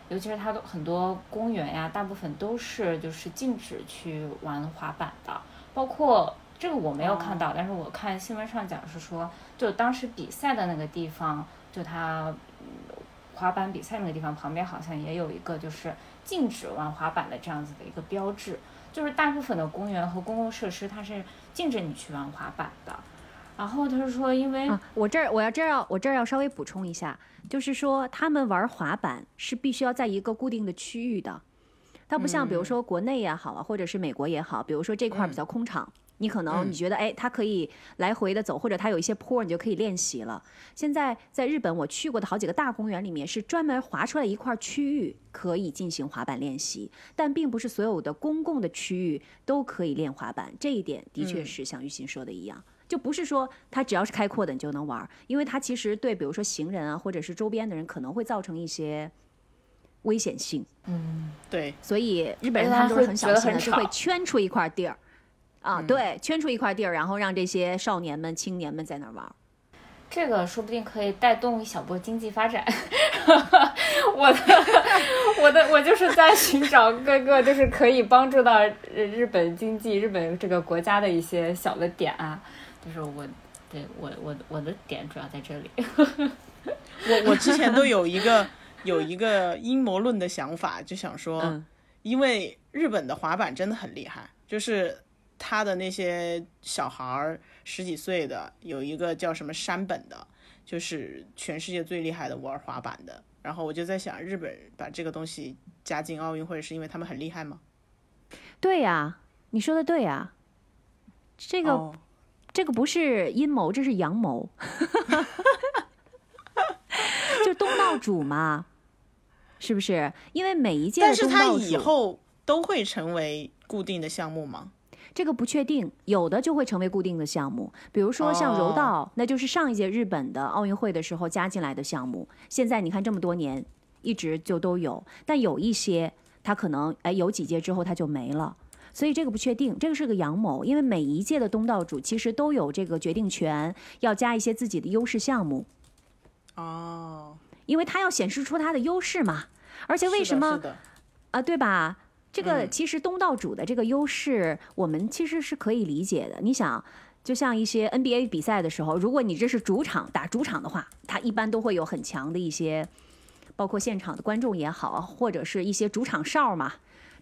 尤其是它的很多公园呀，大部分都是就是禁止去玩滑板的，包括这个我没有看到，但是我看新闻上讲是说，就当时比赛的那个地方，就它嗯滑板比赛那个地方旁边好像也有一个就是禁止玩滑板的这样子的一个标志，就是大部分的公园和公共设施它是禁止你去玩滑板的。然后他是说，因为啊，我这儿我要这儿要我这儿要稍微补充一下，就是说他们玩滑板是必须要在一个固定的区域的，它不像比如说国内也好啊，或者是美国也好，比如说这块儿比较空场。你可能你觉得哎，它可以来回的走，或者它有一些坡，你就可以练习了。现在在日本，我去过的好几个大公园里面是专门划出来一块区域可以进行滑板练习，但并不是所有的公共的区域都可以练滑板。这一点的确是像玉鑫说的一样，就不是说它只要是开阔的你就能玩，因为它其实对比如说行人啊，或者是周边的人可能会造成一些危险性。嗯，对，所以日本人他他们都是很小心的，很是会圈出一块地儿。啊，嗯对，圈出一块地儿，然后让这些少年们、青年们在那儿玩儿。这个说不定可以带动一小波经济发展。我的，我的，我就是在寻找各个就是可以帮助到日日本经济、日本这个国家的一些小的点啊。就是我，对我我我的点主要在这里。我我之前都有一个 有一个阴谋论的想法，就想说，嗯因为日本的滑板真的很厉害，就是他的那些小孩儿十几岁的，有一个叫什么山本的，就是全世界最厉害的玩滑板的。然后我就在想，日本把这个东西加进奥运会，是因为他们很厉害吗？对呀、你说的对呀、这个、哦，这个不是阴谋，这是阳谋。就东道主嘛，是不是？因为每一届的但是它东道主，以后都会成为固定的项目吗？这个不确定，有的就会成为固定的项目，比如说像柔哦道，那就是上一届日本的奥运会的时候加进来的项目。现在你看这么多年，一直就都有，但有一些它可能哎有几届之后它就没了。所以这个不确定，这个是个阳谋，因为每一届的东道主其实都有这个决定权，要加一些自己的优势项目，哦，因为他要显示出他的优势嘛。而且为什么啊，对吧？这个嗯其实东道主的这个优势，我们其实是可以理解的。你想，就像一些 NBA 比赛的时候，如果你这是主场打主场的话，它一般都会有很强的一些，包括现场的观众也好，或者是一些主场哨嘛，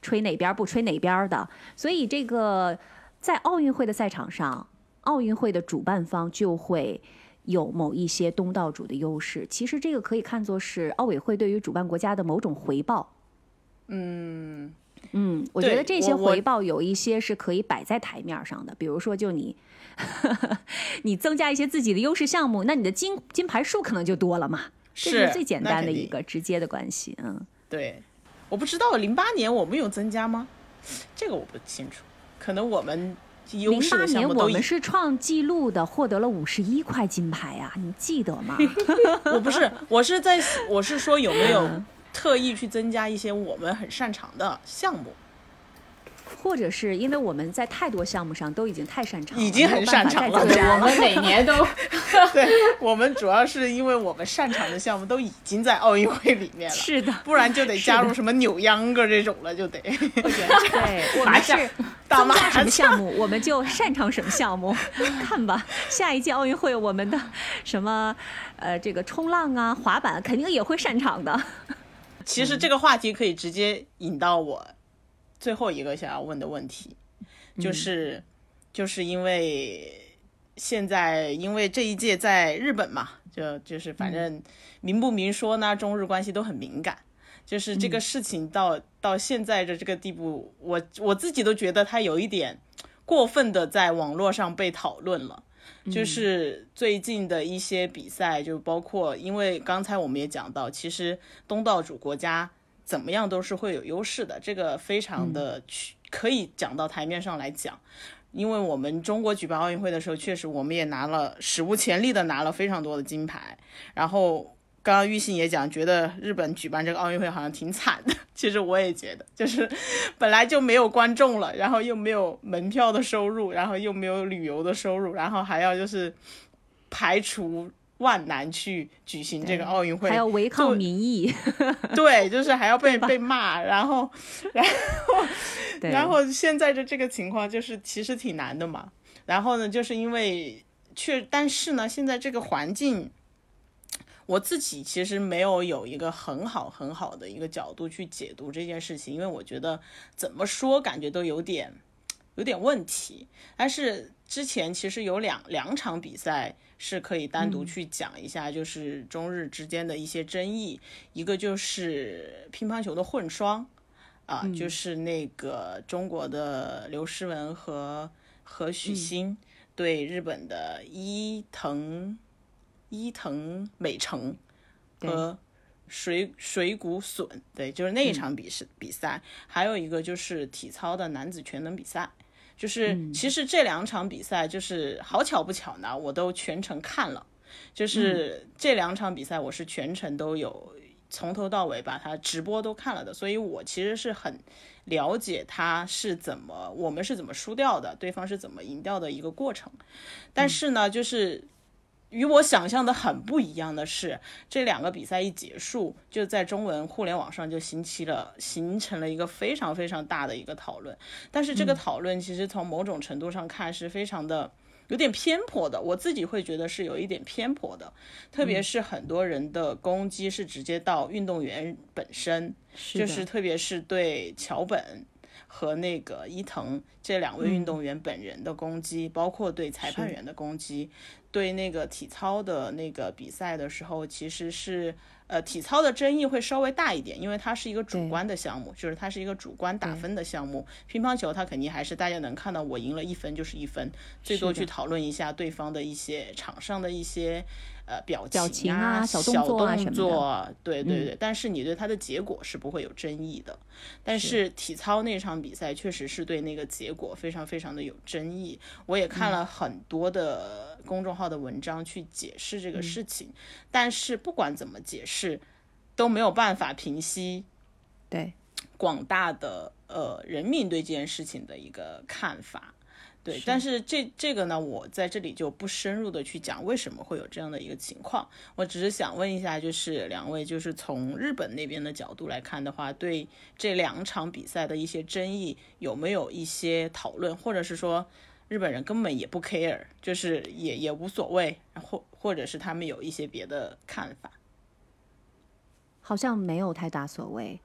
吹哪边不吹哪边的。所以这个在奥运会的赛场上，奥运会的主办方就会。有某一些东道主的优势，其实这个可以看作是奥委会对于主办国家的某种回报。嗯，嗯，我觉得这些回报有一些是可以摆在台面上的，比如说，就你，你增加一些自己的优势项目，那你的金金牌数可能就多了嘛，这是是最简单的一个直接的关系。嗯，对，我不知道零八年我们有增加吗？这个我不清楚，可能我们优零八势的项年我目都已们是创纪录的，获得了五十一块金牌啊，你记得吗？我不是，我是在我是说有没有嗯 特意去增加一些我们很擅长的项目？或者是因为我们在太多项目上都已经太擅长了，已经很擅长了我们每年都 对我们主要是因为我们擅长的项目都已经在奥运会里面了，是的，不然就得加入什么扭秧歌这种了，就得对，我们是打麻增加什么项目，我们就擅长什么项目。看吧，下一届奥运会我们的什么呃这个冲浪啊、滑板肯定也会擅长的。其实这个话题可以直接引到我最后一个想要问的问题，就是、就是因为现在因为这一届在日本嘛，就就是反正明不明说呢，中日关系都很敏感。就是这个事情到、到现在的这个地步，我我自己都觉得它有一点过分的在网络上被讨论了。就是最近的一些比赛，就包括，因为刚才我们也讲到，其实东道主国家怎么样都是会有优势的，这个非常的去可以讲到台面上来讲。因为我们中国举办奥运会的时候，确实我们也拿了史无前例的拿了非常多的金牌。然后刚刚玉信也讲，觉得日本举办这个奥运会好像挺惨的。其实我也觉得，就是本来就没有观众了，然后又没有门票的收入，然后又没有旅游的收入，然后还要就是排除万难去举行这个奥运会，还要违抗民意，对，就是还要被 被骂，然后 然后然后现在的这个情况就是其实挺难的嘛，然后呢，就是因为确，但是呢，现在这个环境。我自己其实没有有一个很好很好的一个角度去解读这件事情，因为我觉得怎么说感觉都有点有点问题。但是之前其实有两两场比赛是可以单独去讲一下，就是中日之间的一些争议，一个就是乒乓球的混双，啊，就是那个中国的刘诗雯和和许昕对日本的伊藤。伊藤美诚和水水谷隼，对，就是那一场比试比赛。还有一个就是体操的男子全能比赛，就是其实这两场比赛就是好巧不巧呢，我都全程看了。就是这两场比赛，我是全程都有从头到尾把它直播都看了的，所以我其实是很了解他是怎么，我们是怎么输掉的，对方是怎么赢掉的一个过程。但是呢，就是。与我想象的很不一样的是，这两个比赛一结束，就在中文互联网上就兴起了，形成了一个非常非常大的一个讨论。但是这个讨论其实从某种程度上看是非常的有点偏颇的，我自己会觉得是有一点偏颇的。特别是很多人的攻击是直接到运动员本身，就是特别是对桥本和那个伊藤这两位运动员本人的攻击，包括对裁判员的攻击。对那个体操的那个比赛的时候，其实是呃体操的争议会稍微大一点，因为它是一个主观的项目，就是它是一个主观打分的项目。乒乓球它肯定还是大家能看到我赢了一分就是一分，最多去讨论一下对方的一些场上的一些。呃，表情啊，小动作啊什么的，对对对。但是你对他的结果是不会有争议的。但是体操那场比赛确实是对那个结果非常非常的有争议。我也看了很多的公众号的文章去解释这个事情，但是不管怎么解释，都没有办法平息对广大的呃人民对这件事情的一个看法。对，但是这这个呢，我在这里就不深入的去讲为什么会有这样的一个情况。我只是想问一下，就是两位，就是从日本那边的角度来看的话，对这两场比赛的一些争议有没有一些讨论，或者是说日本人根本也不 care，就是也也无所谓，然后或者是他们有一些别的看法？好像没有太大所谓。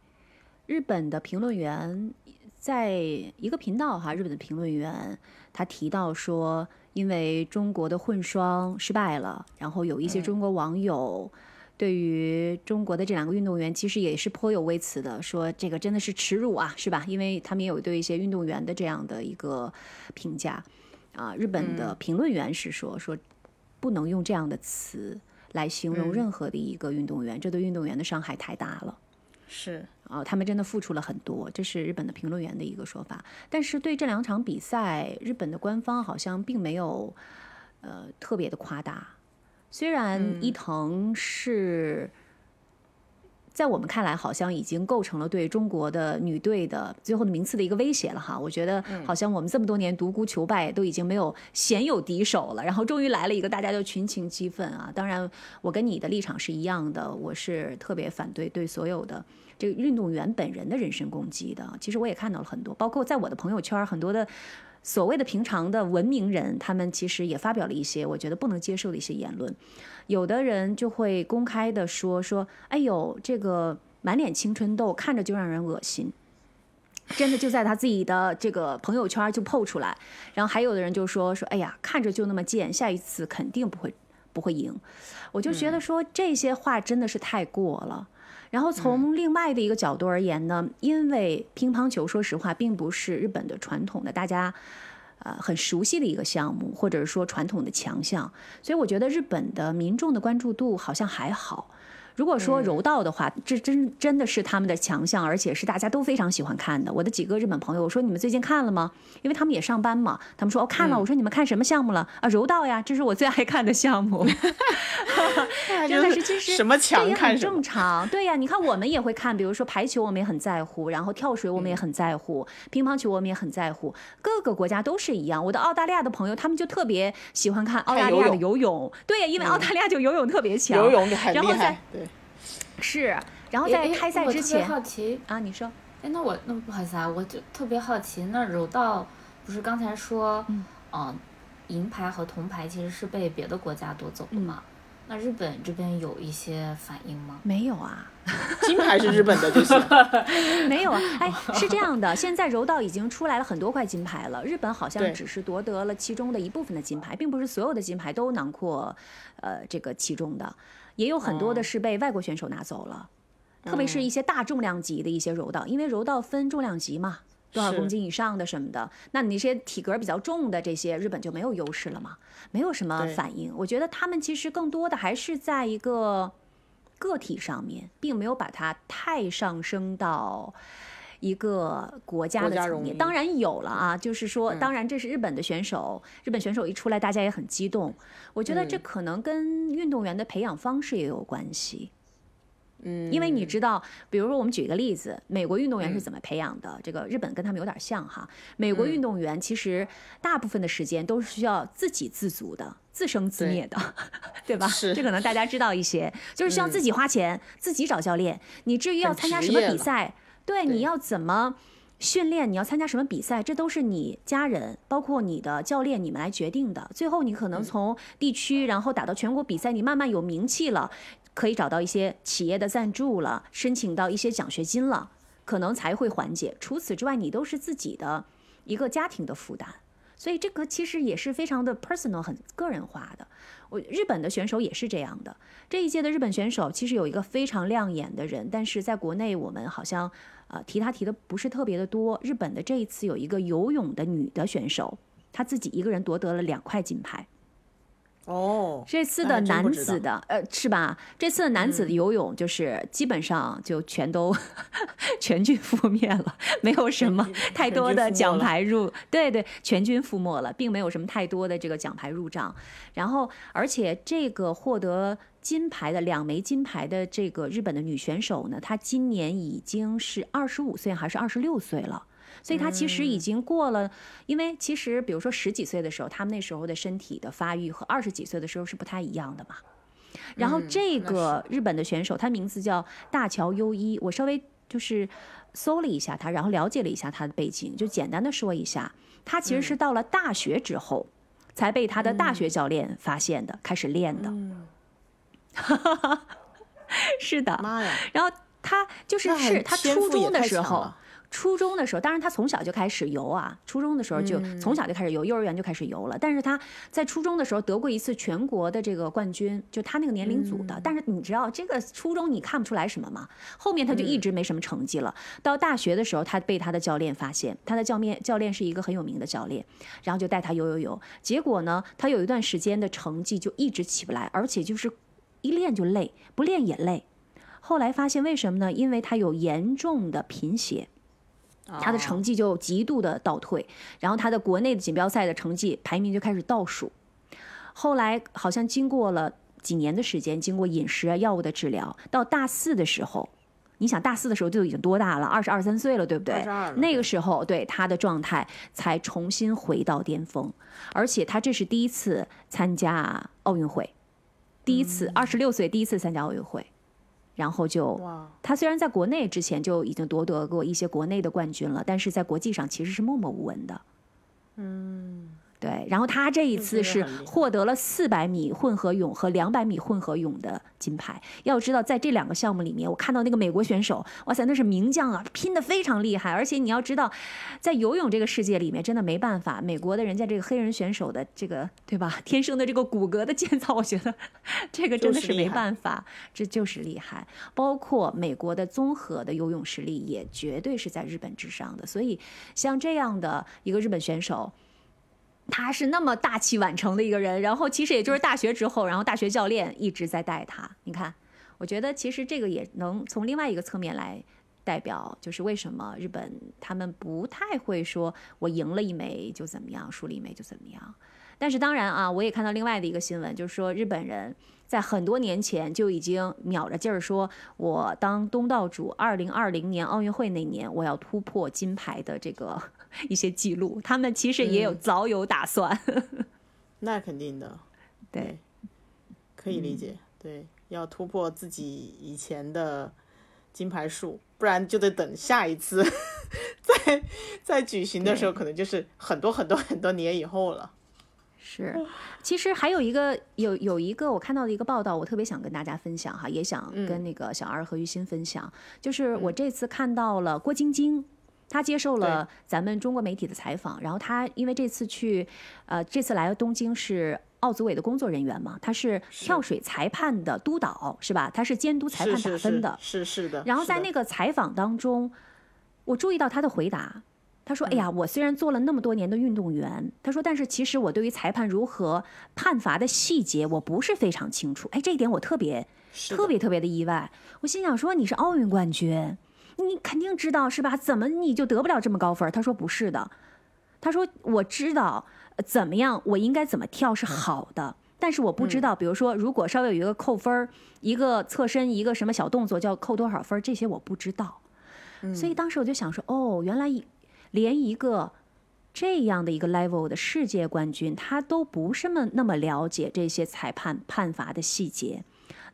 日本的评论员在一个频道哈，日本的评论员。他提到说，因为中国的混双失败了，然后有一些中国网友对于中国的这两个运动员其实也是颇有微词的，说这个真的是耻辱啊，是吧？因为他们也有对一些运动员的这样的一个评价啊。日本的评论员是说，说不能用这样的词来形容任何的一个运动员，这对运动员的伤害太大了。是啊，他们真的付出了很多，这是日本的评论员的一个说法。但是对这两场比赛，日本的官方好像并没有呃特别的夸大。虽然伊藤是。在我们看来，好像已经构成了对中国的女队的最后的名次的一个威胁了哈。我觉得好像我们这么多年独孤求败都已经没有鲜有敌手了，然后终于来了一个，大家就群情激愤啊。当然，我跟你的立场是一样的，我是特别反对对所有的这个运动员本人的人身攻击的。其实我也看到了很多，包括在我的朋友圈很多的。所谓的平常的文明人，他们其实也发表了一些我觉得不能接受的一些言论。有的人就会公开的说说，哎呦，这个满脸青春痘，看着就让人恶心，真的就在他自己的这个朋友圈就透出来。然后还有的人就说说，哎呀，看着就那么贱，下一次肯定不会不会赢。我就觉得说这些话真的是太过了。然后从另外的一个角度而言呢，因为乒乓球，说实话，并不是日本的传统的大家，呃，很熟悉的一个项目，或者是说传统的强项，所以我觉得日本的民众的关注度好像还好。如果说柔道的话，这真真的是他们的强项，而且是大家都非常喜欢看的。我的几个日本朋友，我说你们最近看了吗？因为他们也上班嘛。他们说哦看了。我说你们看什么项目了？啊柔道呀，这是我最爱看的项目。真的是其实什么强很正常。对呀，你看我们也会看，比如说排球我们也很在乎，然后跳水我们也很在乎，乒乓球我们也很在乎。各个国家都是一样。我的澳大利亚的朋友他们就特别喜欢看澳大利亚的游泳。对呀，因为澳大利亚就游泳特别强。游泳很厉害。对。是，然后在开赛之前，好奇啊，你说，哎，那我那不好意思啊，我就特别好奇，那柔道不是刚才说，嗯，银牌和铜牌其实是被别的国家夺走的嘛。那日本这边有一些反应吗？没有啊，金牌是日本的，就行 没有啊。哎，是这样的，现在柔道已经出来了很多块金牌了，日本好像只是夺得了其中的一部分的金牌，并不是所有的金牌都囊括，呃，这个其中的，也有很多的哦是被外国选手拿走了，特别是一些大重量级的一些柔道，因为柔道分重量级嘛。多少公斤以上的什么的，那你那些体格比较重的这些，日本就没有优势了嘛，没有什么反应。我觉得他们其实更多的还是在一个个体上面，并没有把它太上升到一个国家的层面。当然有了啊，就是说，嗯当然这是日本的选手，日本选手一出来，大家也很激动。我觉得这嗯可能跟运动员的培养方式也有关系。嗯，因为你知道，比如说我们举一个例子，美国运动员是嗯怎么培养的？这个日本跟他们有点像哈。美国嗯运动员其实大部分的时间都是需要自给自足的、自生自灭的，对吧？是这可能大家知道一些，就是需要自己花钱、自己找教练。你至于要参加什么比赛，对，你要怎么？训练你要参加什么比赛，这都是你家人，包括你的教练，你们来决定的。最后你可能从地区，然后打到全国比赛，你慢慢有名气了，可以找到一些企业的赞助了，申请到一些奖学金了，可能才会缓解。除此之外，你都是自己的一个家庭的负担，所以这个其实也是非常的 personal，很个人化的。我日本的选手也是这样的。这一届的日本选手其实有一个非常亮眼的人，但是在国内我们好像呃提他提的不是特别的多。日本的这一次有一个游泳的女的选手，她自己一个人夺得了两块金牌。哦，这次的男子的，呃，是吧？这次的男子嗯的游泳就是基本上就全都 全军覆灭了，没有什么太多的奖牌入，对对，全军覆没了，并没有什么太多的这个奖牌入账。然后，而且这个获得金牌的两枚金牌的这个日本的女选手呢，她今年已经是二十五岁还是二十六岁了。所以他其实已嗯。经过了，因为其实比如说十几岁的时候，他们那时候的身体的发育和二十几岁的时候是不太一样的嘛。然后这个日本的选手，他名字叫大桥优一，我稍微就是搜了一下他，然后了解了一下他的背景，就简单的说一下，他其实嗯。是到了大学之后，才被他的大学教练发现的，开始练的。嗯，是的，妈呀，然后他就是是他初中的时候初中的时候，当然他从小就开始游啊，初中的时候就、嗯从小就开始游，幼儿园就开始游了。但是他在初中的时候得过一次全国的这个冠军，就他那个年龄组的。嗯但是你知道这个初中你看不出来什么吗？后面他就一嗯直没什么成绩了。到大学的时候，他被他的教练发现，他的教练教练是一个很有名的教练，然后就带他游游游。结果呢，他有一段时间的成绩就一直起不来，而且就是一练就累，不练也累。后来发现为什么呢？因为他有严重的贫血，他的哦成绩就极度的倒退，然后他的国内的锦标赛的成绩排名就开始倒数。后来好像经过了几年的时间，经过饮食啊、药物的治疗，到大四的时候，你想大四的时候就已经多大了？二十二三岁了，对不对？22了那个时候，对他的状态才重新回到巅峰，而且他这是第一次参加奥运会，第一次二十六岁第一次参加奥运会，然后就，他虽然在国内之前就已经夺得过一些国内的冠军了，但是在国际上其实是默默无闻的。嗯，对，然后他这一次是获得了四百米混合泳和两百米混合泳的金牌。要知道，在这两个项目里面，我看到那个美国选手，哇塞，那是名将啊，拼得非常厉害。而且你要知道，在游泳这个世界里面，真的没办法，美国的人家这个黑人选手的这个对吧，天生的这个骨骼的建造，我觉得这个真的是没办法，这就是厉害。包括美国的综合的游泳实力，也绝对是在日本之上的。所以，像这样的一个日本选手。他是那么大器晚成的一个人，然后其实也就是大学之后，然后大学教练一直在带他。你看，我觉得其实这个也能从另外一个侧面来代表，就是为什么日本他们不太会说我赢了一枚就怎么样，输了一枚就怎么样。但是当然啊，我也看到另外的一个新闻，就是说日本人在很多年前就已经秒着劲儿说，我当东道主，二零二零年奥运会那年我要突破金牌的这个一些记录，他们其实也有嗯。早有打算。那肯定的，对，可以理解，对，要突破自己以前的金牌数，不然就得等下一次 再再举行的时候，可能就是很多很多很多年以后了。是，其实还有一个有有一个我看到的一个报道，我特别想跟大家分享哈，也想跟那个小二和于心分享，就是我这次看到了郭晶晶，她接受了咱们中国媒体的采访，然后他因为这次去，呃，这次来东京是奥组委的工作人员嘛，他是跳水裁判的督导是吧？他是监督裁判打分的，是是的。然后在那个采访当中，我注意到他的回答。他说：“哎呀，我虽然做了那么多年的运动员，他说，但是其实我对于裁判如何判罚的细节，我不是非常清楚。哎，这一点我特别特别特别的意外。我心想说，你是奥运冠军，你肯定知道是吧？怎么你就得不了这么高分？他说不是的，他说我知道怎么样，我应该怎么跳是好的，但是我不知道，比如说如果稍微有一个扣分，一个侧身，一个什么小动作，叫扣多少分，这些我不知道。所以当时我就想说，哦，原来。”连一个这样的一个 level 的世界冠军，他都不是那么那么了解这些裁判判罚的细节。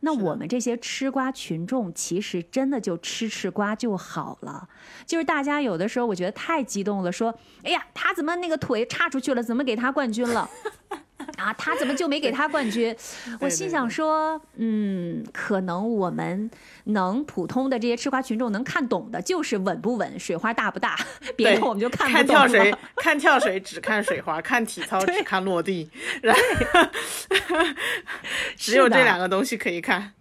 那我们这些吃瓜群众，其实真的就吃吃瓜就好了。就是大家有的时候，我觉得太激动了，说：“哎呀，他怎么那个腿叉出去了？怎么给他冠军了？” 啊，他怎么就没给他冠军？我心想说，嗯，可能我们能普通的这些吃瓜群众能看懂的，就是稳不稳，水花大不大，别的我们就看不懂。看跳水，看跳水只看水花，看体操只看落地，只有这两个东西可以看。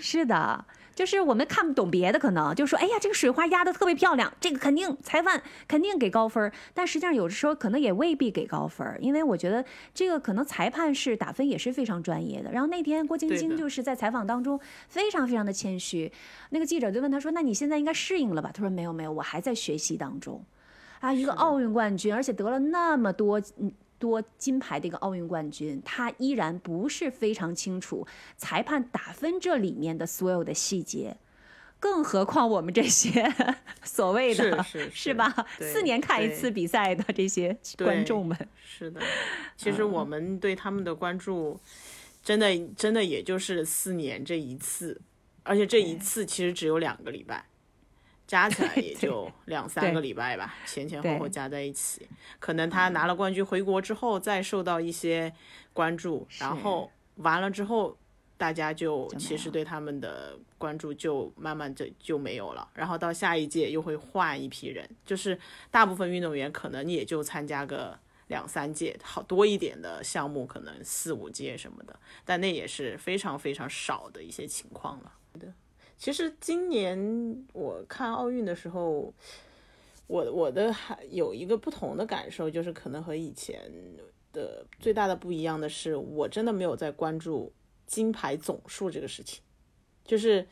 是的。就是我们看不懂别的，可能就说，哎呀，这个水花压的特别漂亮，这个肯定裁判肯定给高分。但实际上有的时候可能也未必给高分，因为我觉得这个可能裁判是打分也是非常专业的。然后那天郭晶晶就是在采访当中非常非常的谦虚，那个记者就问他说：“那你现在应该适应了吧？”他说：“没有没有，我还在学习当中。”啊，一个奥运冠军，而且得了那么多嗯。多金牌的一个奥运冠军，他依然不是非常清楚裁判打分这里面的所有的细节，更何况我们这些 所谓的，是 是吧？四年看一次比赛的这些观众们，是的。其实我们对他们的关注，真的真的也就是四年这一次，而且这一次其实只有两个礼拜。加起来也就两三个礼拜吧，前前后后加在一起，可能他拿了冠军回国之后再受到一些关注，然后完了之后，大家就其实对他们的关注就慢慢就就没有了，然后到下一届又会换一批人，就是大部分运动员可能也就参加个两三届，好多一点的项目可能四五届什么的，但那也是非常非常少的一些情况了。其实今年我看奥运的时候，我我的还有一个不同的感受，就是可能和以前的最大的不一样的是，我真的没有在关注金牌总数这个事情。就是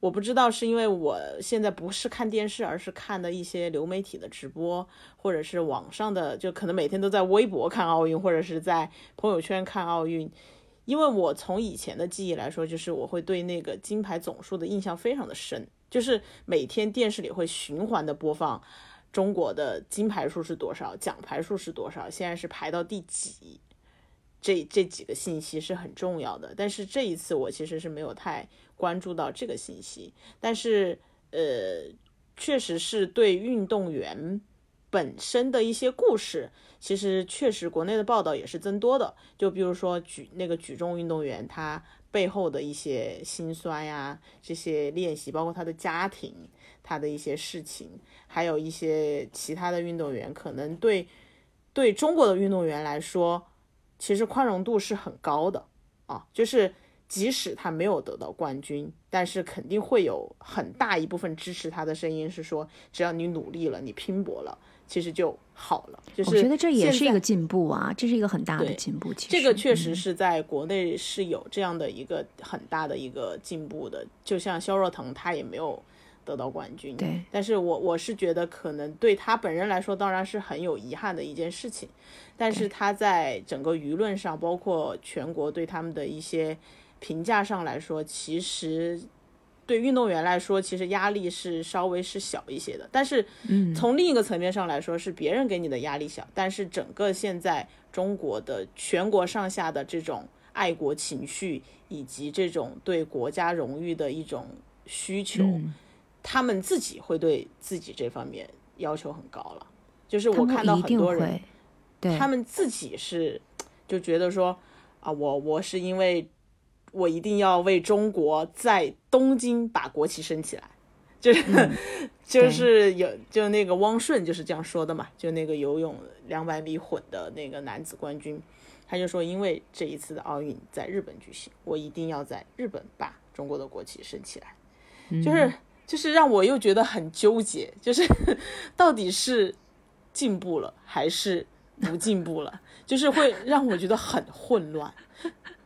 我不知道是因为我现在不是看电视，而是看的一些流媒体的直播，或者是网上的，就可能每天都在微博看奥运，或者是在朋友圈看奥运。因为我从以前的记忆来说，就是我会对那个金牌总数的印象非常的深，就是每天电视里会循环的播放中国的金牌数是多少，奖牌数是多少，现在是排到第几，这这几个信息是很重要的。但是这一次我其实是没有太关注到这个信息，但是呃，确实是对运动员本身的一些故事。其实确实，国内的报道也是增多的。就比如说举那个举重运动员，他背后的一些辛酸呀，这些练习，包括他的家庭，他的一些事情，还有一些其他的运动员，可能对对中国的运动员来说，其实宽容度是很高的啊。就是即使他没有得到冠军，但是肯定会有很大一部分支持他的声音，是说只要你努力了，你拼搏了。其实就好了，就是我觉得这也是一个进步啊，这是一个很大的进步。其实这个确实是在国内是有这样的一个很大的一个进步的。就像肖若腾，他也没有得到冠军，对。但是我我是觉得，可能对他本人来说，当然是很有遗憾的一件事情。但是他在整个舆论上，包括全国对他们的一些评价上来说，其实。对运动员来说，其实压力是稍微是小一些的，但是，从另一个层面上来说，是别人给你的压力小，但是整个现在中国的全国上下的这种爱国情绪以及这种对国家荣誉的一种需求，他们自己会对自己这方面要求很高了。就是我看到很多人，他们自己是。就觉得说啊，我我是因为我一定要为中国在东京把国旗升起来，就是、就是有就那个汪顺就是这样说的嘛，就那个游泳两百米混的那个男子冠军，他就说，因为这一次的奥运在日本举行，我一定要在日本把中国的国旗升起来，就是就是让我又觉得很纠结，就是 到底是进步了还是不进步了，就是会让我觉得很混乱，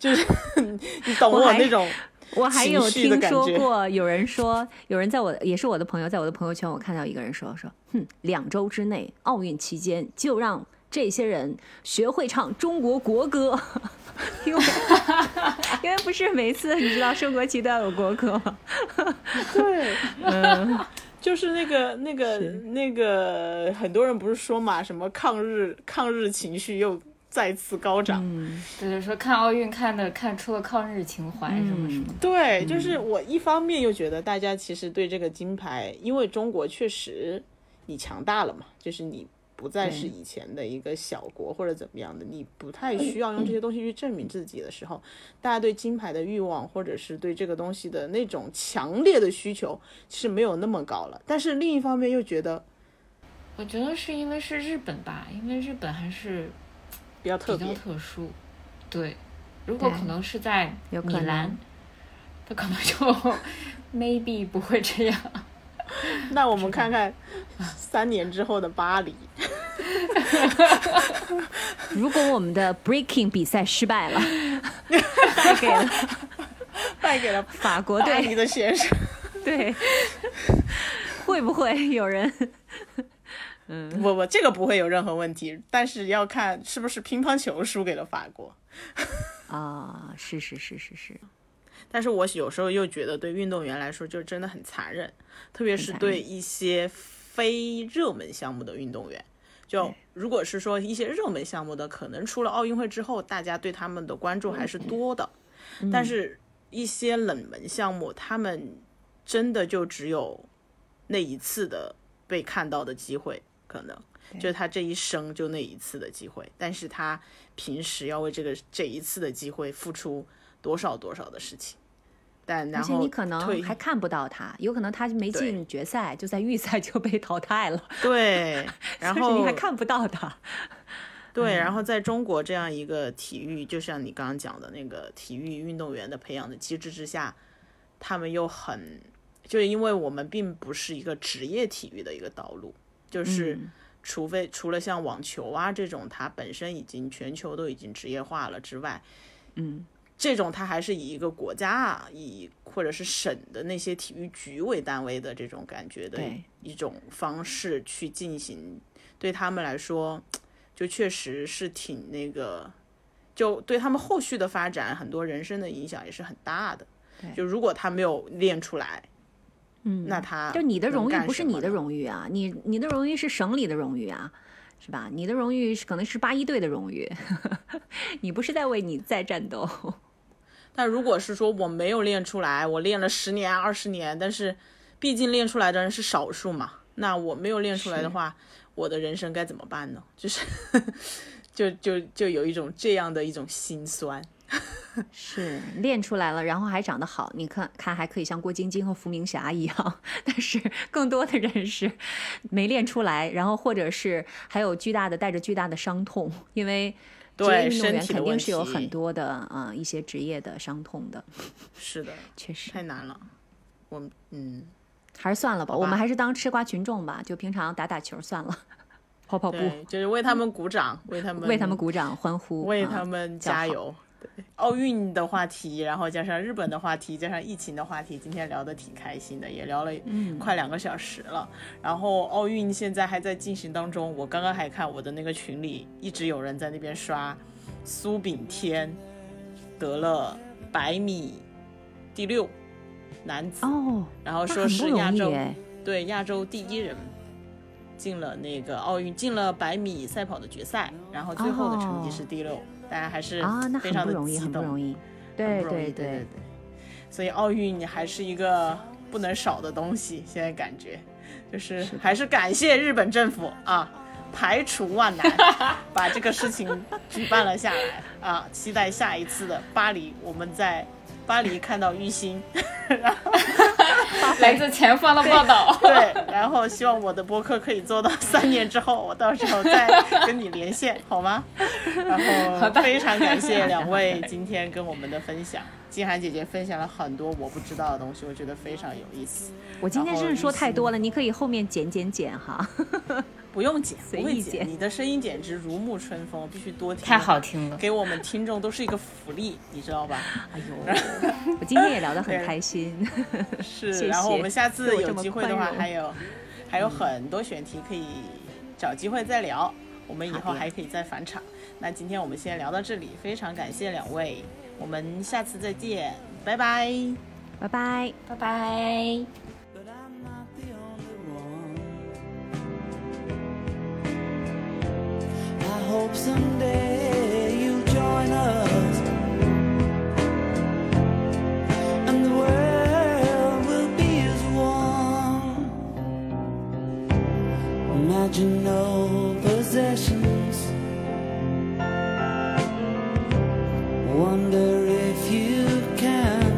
就是 你懂我那种我还有听说过有人说，有人在我也是我的朋友，在我的朋友圈，我看到一个人说说，哼，两周之内奥运期间就让这些人学会唱中国国歌，因为 因为不是每次你知道升国旗都要有国歌吗？对，嗯，就是那个那个那个，很多人不是说嘛，什么抗日抗日情绪又再次高涨。嗯就是说看奥运看的看出了抗日情怀什么什么的。对，就是我一方面又觉得大家其实对这个金牌，因为中国确实你强大了嘛，就是你不再是以前的一个小国或者怎么样的，你不太需 要用这些东西去证明自己的时候，大家对金牌的欲望或者是对这个东西的那种强烈的需求是没有那么高了。但是另一方面又觉得我觉得是因为是日本吧，因为日本还是比较特比较，特殊。对，如果可能是在有可能米兰，他可能就 maybe 不会这样。那我们看看三年之后的巴黎，如果我们的 breaking 比赛失败了，败给了败给了法国队，的选手。对，会不会有人？不不，这个不会有任何问题，但是要看是不是乒乓球输给了法国。啊，是是是是是，但是我有时候又觉得，对运动员来说，就真的很残忍，特别是对一些非热门项目的运动员。就如果是说一些热门项目的，可能出了奥运会之后，大家对他们的关注还是多的。但是，一些冷门项目，他们真的就只有那一次的被看到的机会，可能就是他这一生就那一次的机会。但是他平时要为这个这一次的机会付出多少多少的事情。但然而且后你可能退还看不到他，有可能他没进决赛，就在预赛就被淘汰了，对，然就是后你还看不到他。对，然后在中国这样一个体育，就像你刚刚讲的那个体育运动员的培养的机制之下，他们又很，就是因为我们并不是一个职业体育的一个道路，就是嗯。除非除了像网球啊这种，它本身已经全球都已经职业化了之外，嗯，这种它还是以一个国家啊，以或者是省的那些体育局为单位的这种感觉的对。一种方式去进行，对他们来说，就确实是挺那个，就对他们后续的发展，很多人生的影响也是很大的。就如果他没有练出来，嗯，那他就你的荣誉不是你的荣誉啊，你你的荣誉是省里的荣誉啊，是吧？你的荣誉是可能是八一队的荣誉，你不是在为你在战斗。但如果是说我没有练出来，我练了十年、二十年，但是毕竟练出来的人是少数嘛，那我没有练出来的话，我的人生该怎么办呢？就是，就就就有一种这样的一种心酸。是练出来了，然后还长得好，你看看还可以像郭晶晶和伏明霞一样，但是更多的人是没练出来，然后或者是还有巨大的带着巨大的伤痛，因为职业对运动员肯定是有很多的啊、一些职业的伤痛的，是的，确实太难了。我们嗯，还是算了吧，吧我们还是当吃瓜群众吧，就平常打打球算了，跑跑步，就是为他们鼓掌，为他们为他们鼓掌欢呼，为啊他们加油。对，奥运的话题，然后加上日本的话题，加上疫情的话题，今天聊得挺开心的，也聊了嗯。快两个小时了。然后奥运现在还在进行当中，我刚刚还看我的那个群里，一直有人在那边刷苏炳添得了百米第六男子，哦，然后说是亚洲对亚洲第一人进了那个奥运，进了百米赛跑的决赛，然后最后的成绩是第六，大家还是啊，那非常的很不容易，激动，很不容易，很对对对对。所以奥运还是一个不能少的东西，现在感觉就是还是感谢日本政府啊，排除万难，把这个事情举办了下来啊！期待下一次的巴黎，我们在巴黎看到玉鑫，来自前方的报道。对，然后希望我的播客可以做到三年之后，我到时候再跟你连线，好吗？然后非常感谢两位今天跟我们的分享，金涵姐姐分享了很多我不知道的东西，我觉得非常有意思。我今天真是说太多了，你可以后面剪剪剪哈。不用剪，随意剪。你的声音简直如沐春风，必须多听。太好听了，给我们听众都是一个福利，你知道吧？哎呦，我今天也聊得很开心。是，然后我们下次有机会的话，还有还有很多选题可以找机会再聊。我们以后还可以再返场。那今天我们先聊到这里，非常感谢两位，我们下次再见，拜拜，拜拜，拜拜。hope someday No possessions. Wonder if you can.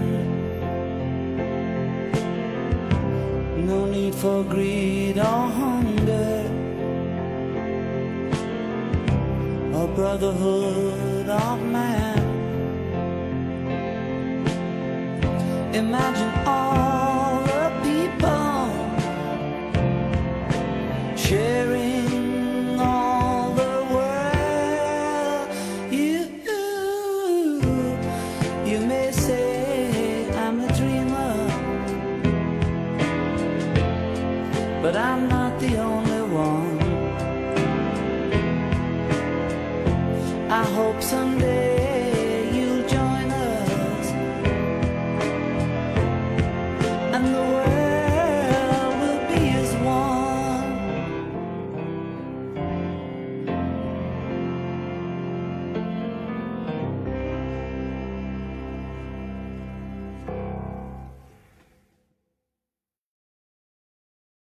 No need for greed or hunger. A brotherhood of man. Imagine all sharing